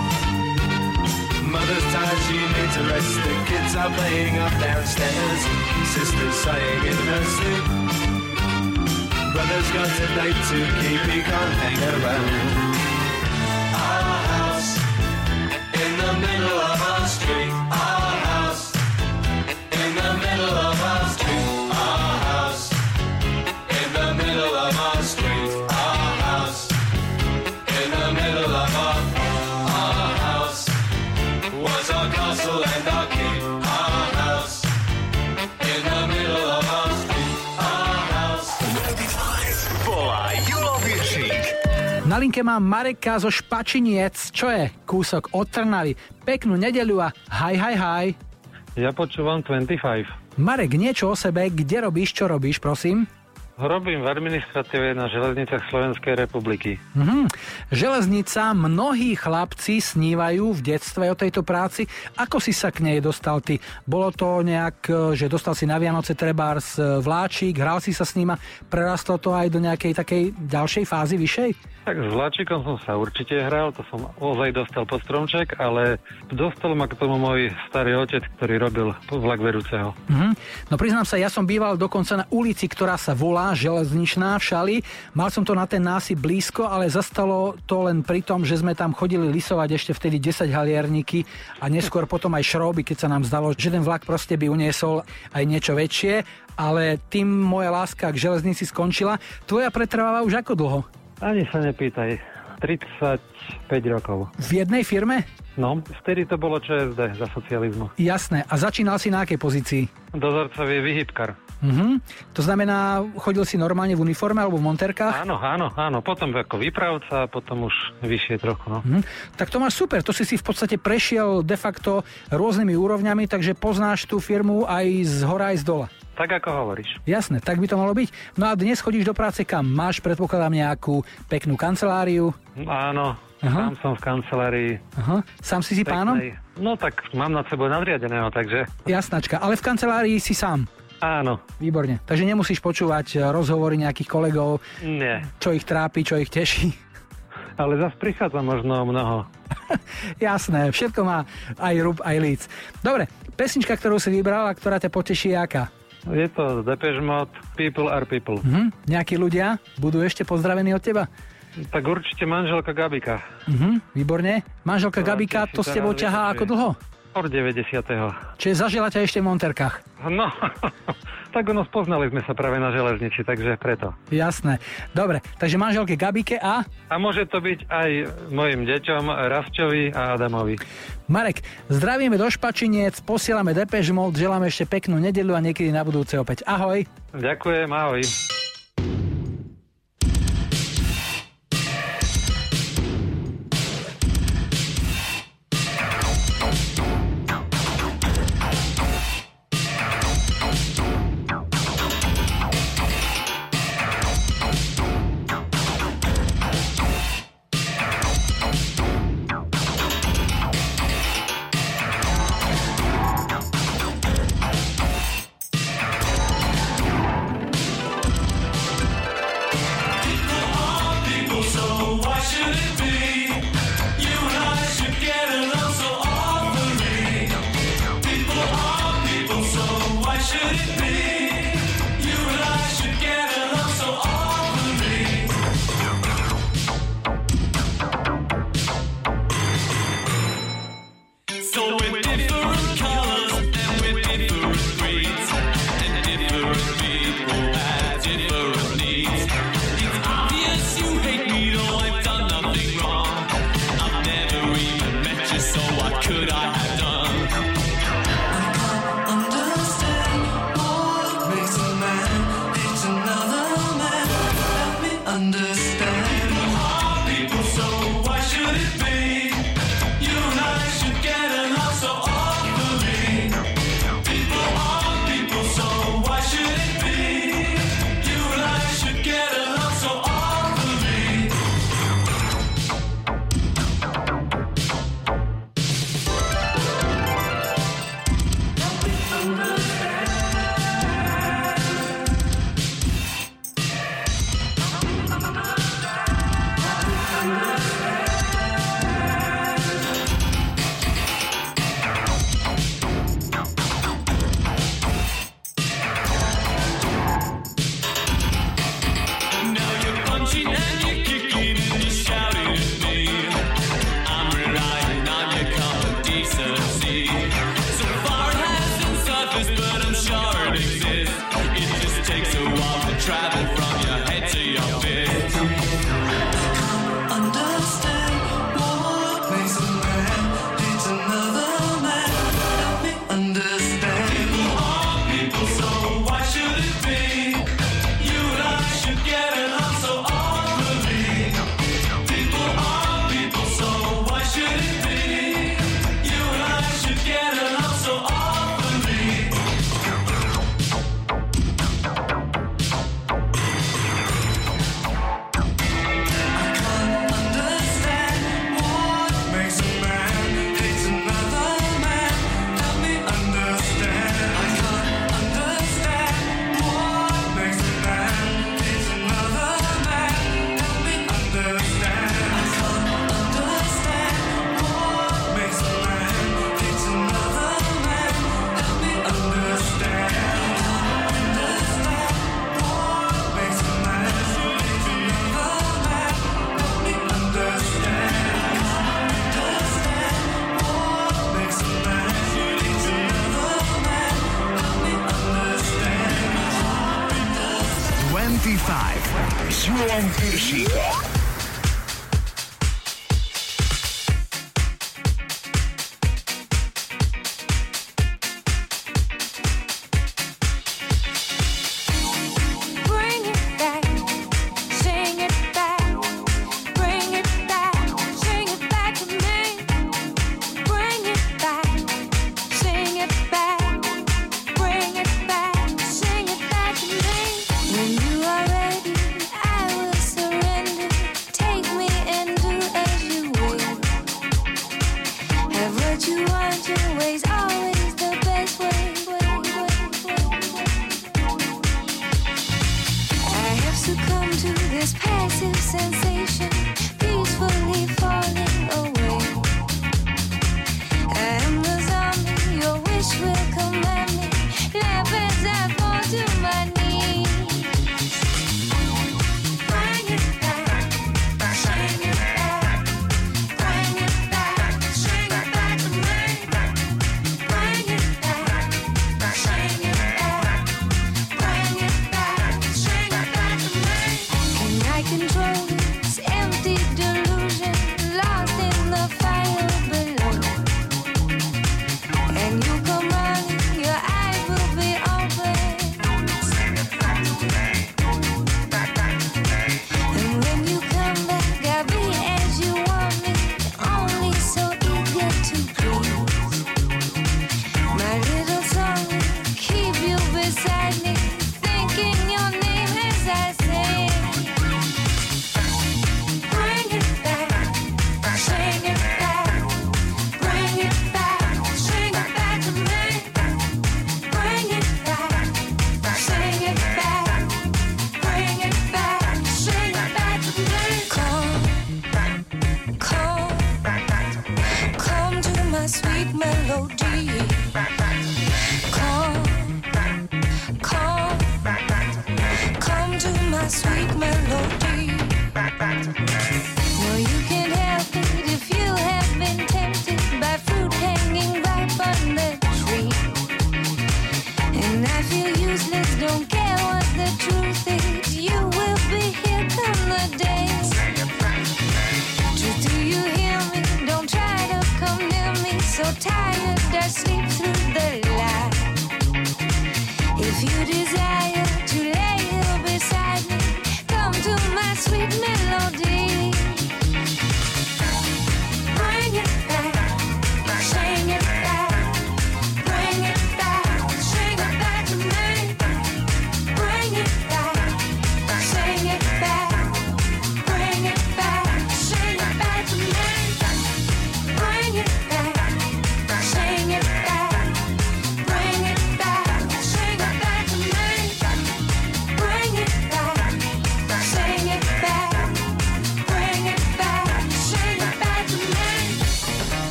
Mother's tired, she needs a rest. The kids are playing up downstairs. Sister's saying in her sleep. Brother's got a date to keep, he can't hang around. Middle of linke mám Mareka zo Špačiniec, čo je kúsok od Trnavy. Peknú nedeľu a haj, haj, haj. Ja počúvam 25. Marek, niečo o sebe, kde robíš, čo robíš, prosím? Robím v administratíve na železniciach Slovenskej republiky. Mhm. Železnica, mnohí chlapci snívajú v detstve o tejto práci. Ako si sa k nej dostal ty? Bolo to nejak, e, že dostal si na Vianoce trebárs e, vláčik, hral si sa s ním a prerastlo to aj do nejakej takej ďalšej fázy vyššej? Tak s vláčikom som sa určite hral, to som ozaj dostal pod stromček, ale dostal ma k tomu môj starý otec, ktorý robil vlak vedúceho. Mhm. No priznám sa, ja som býval dokonca na ulici, ktorá sa volá Železničná v Šali. Mal som to na ten násyp blízko, ale zastalo to len pri tom, že sme tam chodili lisovať ešte vtedy 10 halierníky a neskôr potom aj šroby, keď sa nám zdalo, že ten vlak proste by uniesol aj niečo väčšie, ale tým moja láska k železnici skončila. Tvoja pretrváva už ako dlho? Ani sa nepýtaj. 35 rokov. V jednej firme? No, vtedy to bolo ČSD za socializmu. Jasné. A začínal si na akej pozícii? Dozorcový vyhybkar. Mhm. To znamená, chodil si normálne v uniforme alebo v monterkách? Áno, áno, áno. Potom ako výpravca, potom už vyššie trochu. No. Mhm. Tak to máš super, to si si v podstate prešiel de facto rôznymi úrovňami, takže poznáš tú firmu aj z hora, aj z dola. Tak ako hovoríš. Jasné, tak by to malo byť. No a dnes chodíš do práce kam? Máš, predpokladám, nejakú peknú kanceláriu? Áno, Aha. Sám som v kancelárii. Aha. Sám si si peknej. pánom? No tak mám nad sebou nadriadeného, takže... Jasnačka, ale v kancelárii si sám. Áno. Výborne. Takže nemusíš počúvať eh, rozhovory nejakých kolegov, Nie. čo ich trápi, čo ich teší. Ale zase prichádza možno mnoho. Jasné, všetko má aj rub aj líc. Dobre, pesnička, ktorú si vybrala a ktorá ťa poteší, je aká? Je to Depeche Mode, People are People. Mhm. Nejakí ľudia budú ešte pozdravení od teba? Tak určite manželka Gabika. Mhm, výborne. Manželka to Gabika to s tebou ťahá ako dlho? Od 90. Čiže zažila ťa ešte v Monterkách? No, tak ono spoznali sme sa práve na železnici, takže preto. Jasné. Dobre, takže manželke Gabike a? A môže to byť aj mojim deťom, Ravčovi a Adamovi. Marek, zdravíme do Špačiniec, posielame Depeche Mode, želáme ešte peknú nedelu a niekedy na budúce opäť. Ahoj. Ďakujem, ahoj.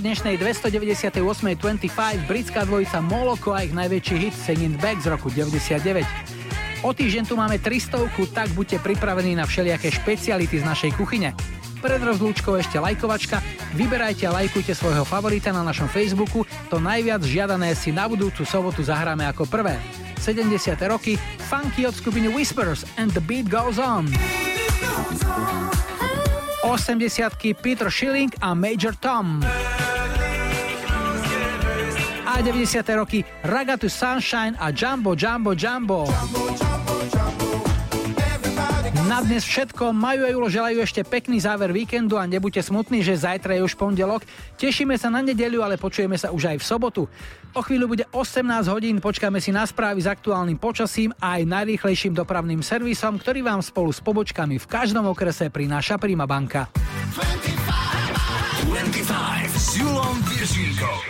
dnešnej 298.25 britská dvojica Moloko a ich najväčší hit Singing Back z roku 99. O týždeň tu máme 300, tak buďte pripravení na všelijaké špeciality z našej kuchyne. Pred rozlúčkou ešte lajkovačka, vyberajte a lajkujte svojho favorita na našom Facebooku, to najviac žiadané si na budúcu sobotu zahráme ako prvé. 70. roky, funky od skupiny Whispers and the beat goes on. 80 Peter Schilling a Major Tom. 90. roky Ragatu Sunshine a Jumbo Jumbo Jumbo. Jumbo, Na dnes všetko, majú a želajú ešte pekný záver víkendu a nebuďte smutní, že zajtra je už pondelok. Tešíme sa na nedeľu, ale počujeme sa už aj v sobotu. O chvíľu bude 18 hodín, počkáme si na správy s aktuálnym počasím a aj najrýchlejším dopravným servisom, ktorý vám spolu s pobočkami v každom okrese prináša Prima banka. 25, 25.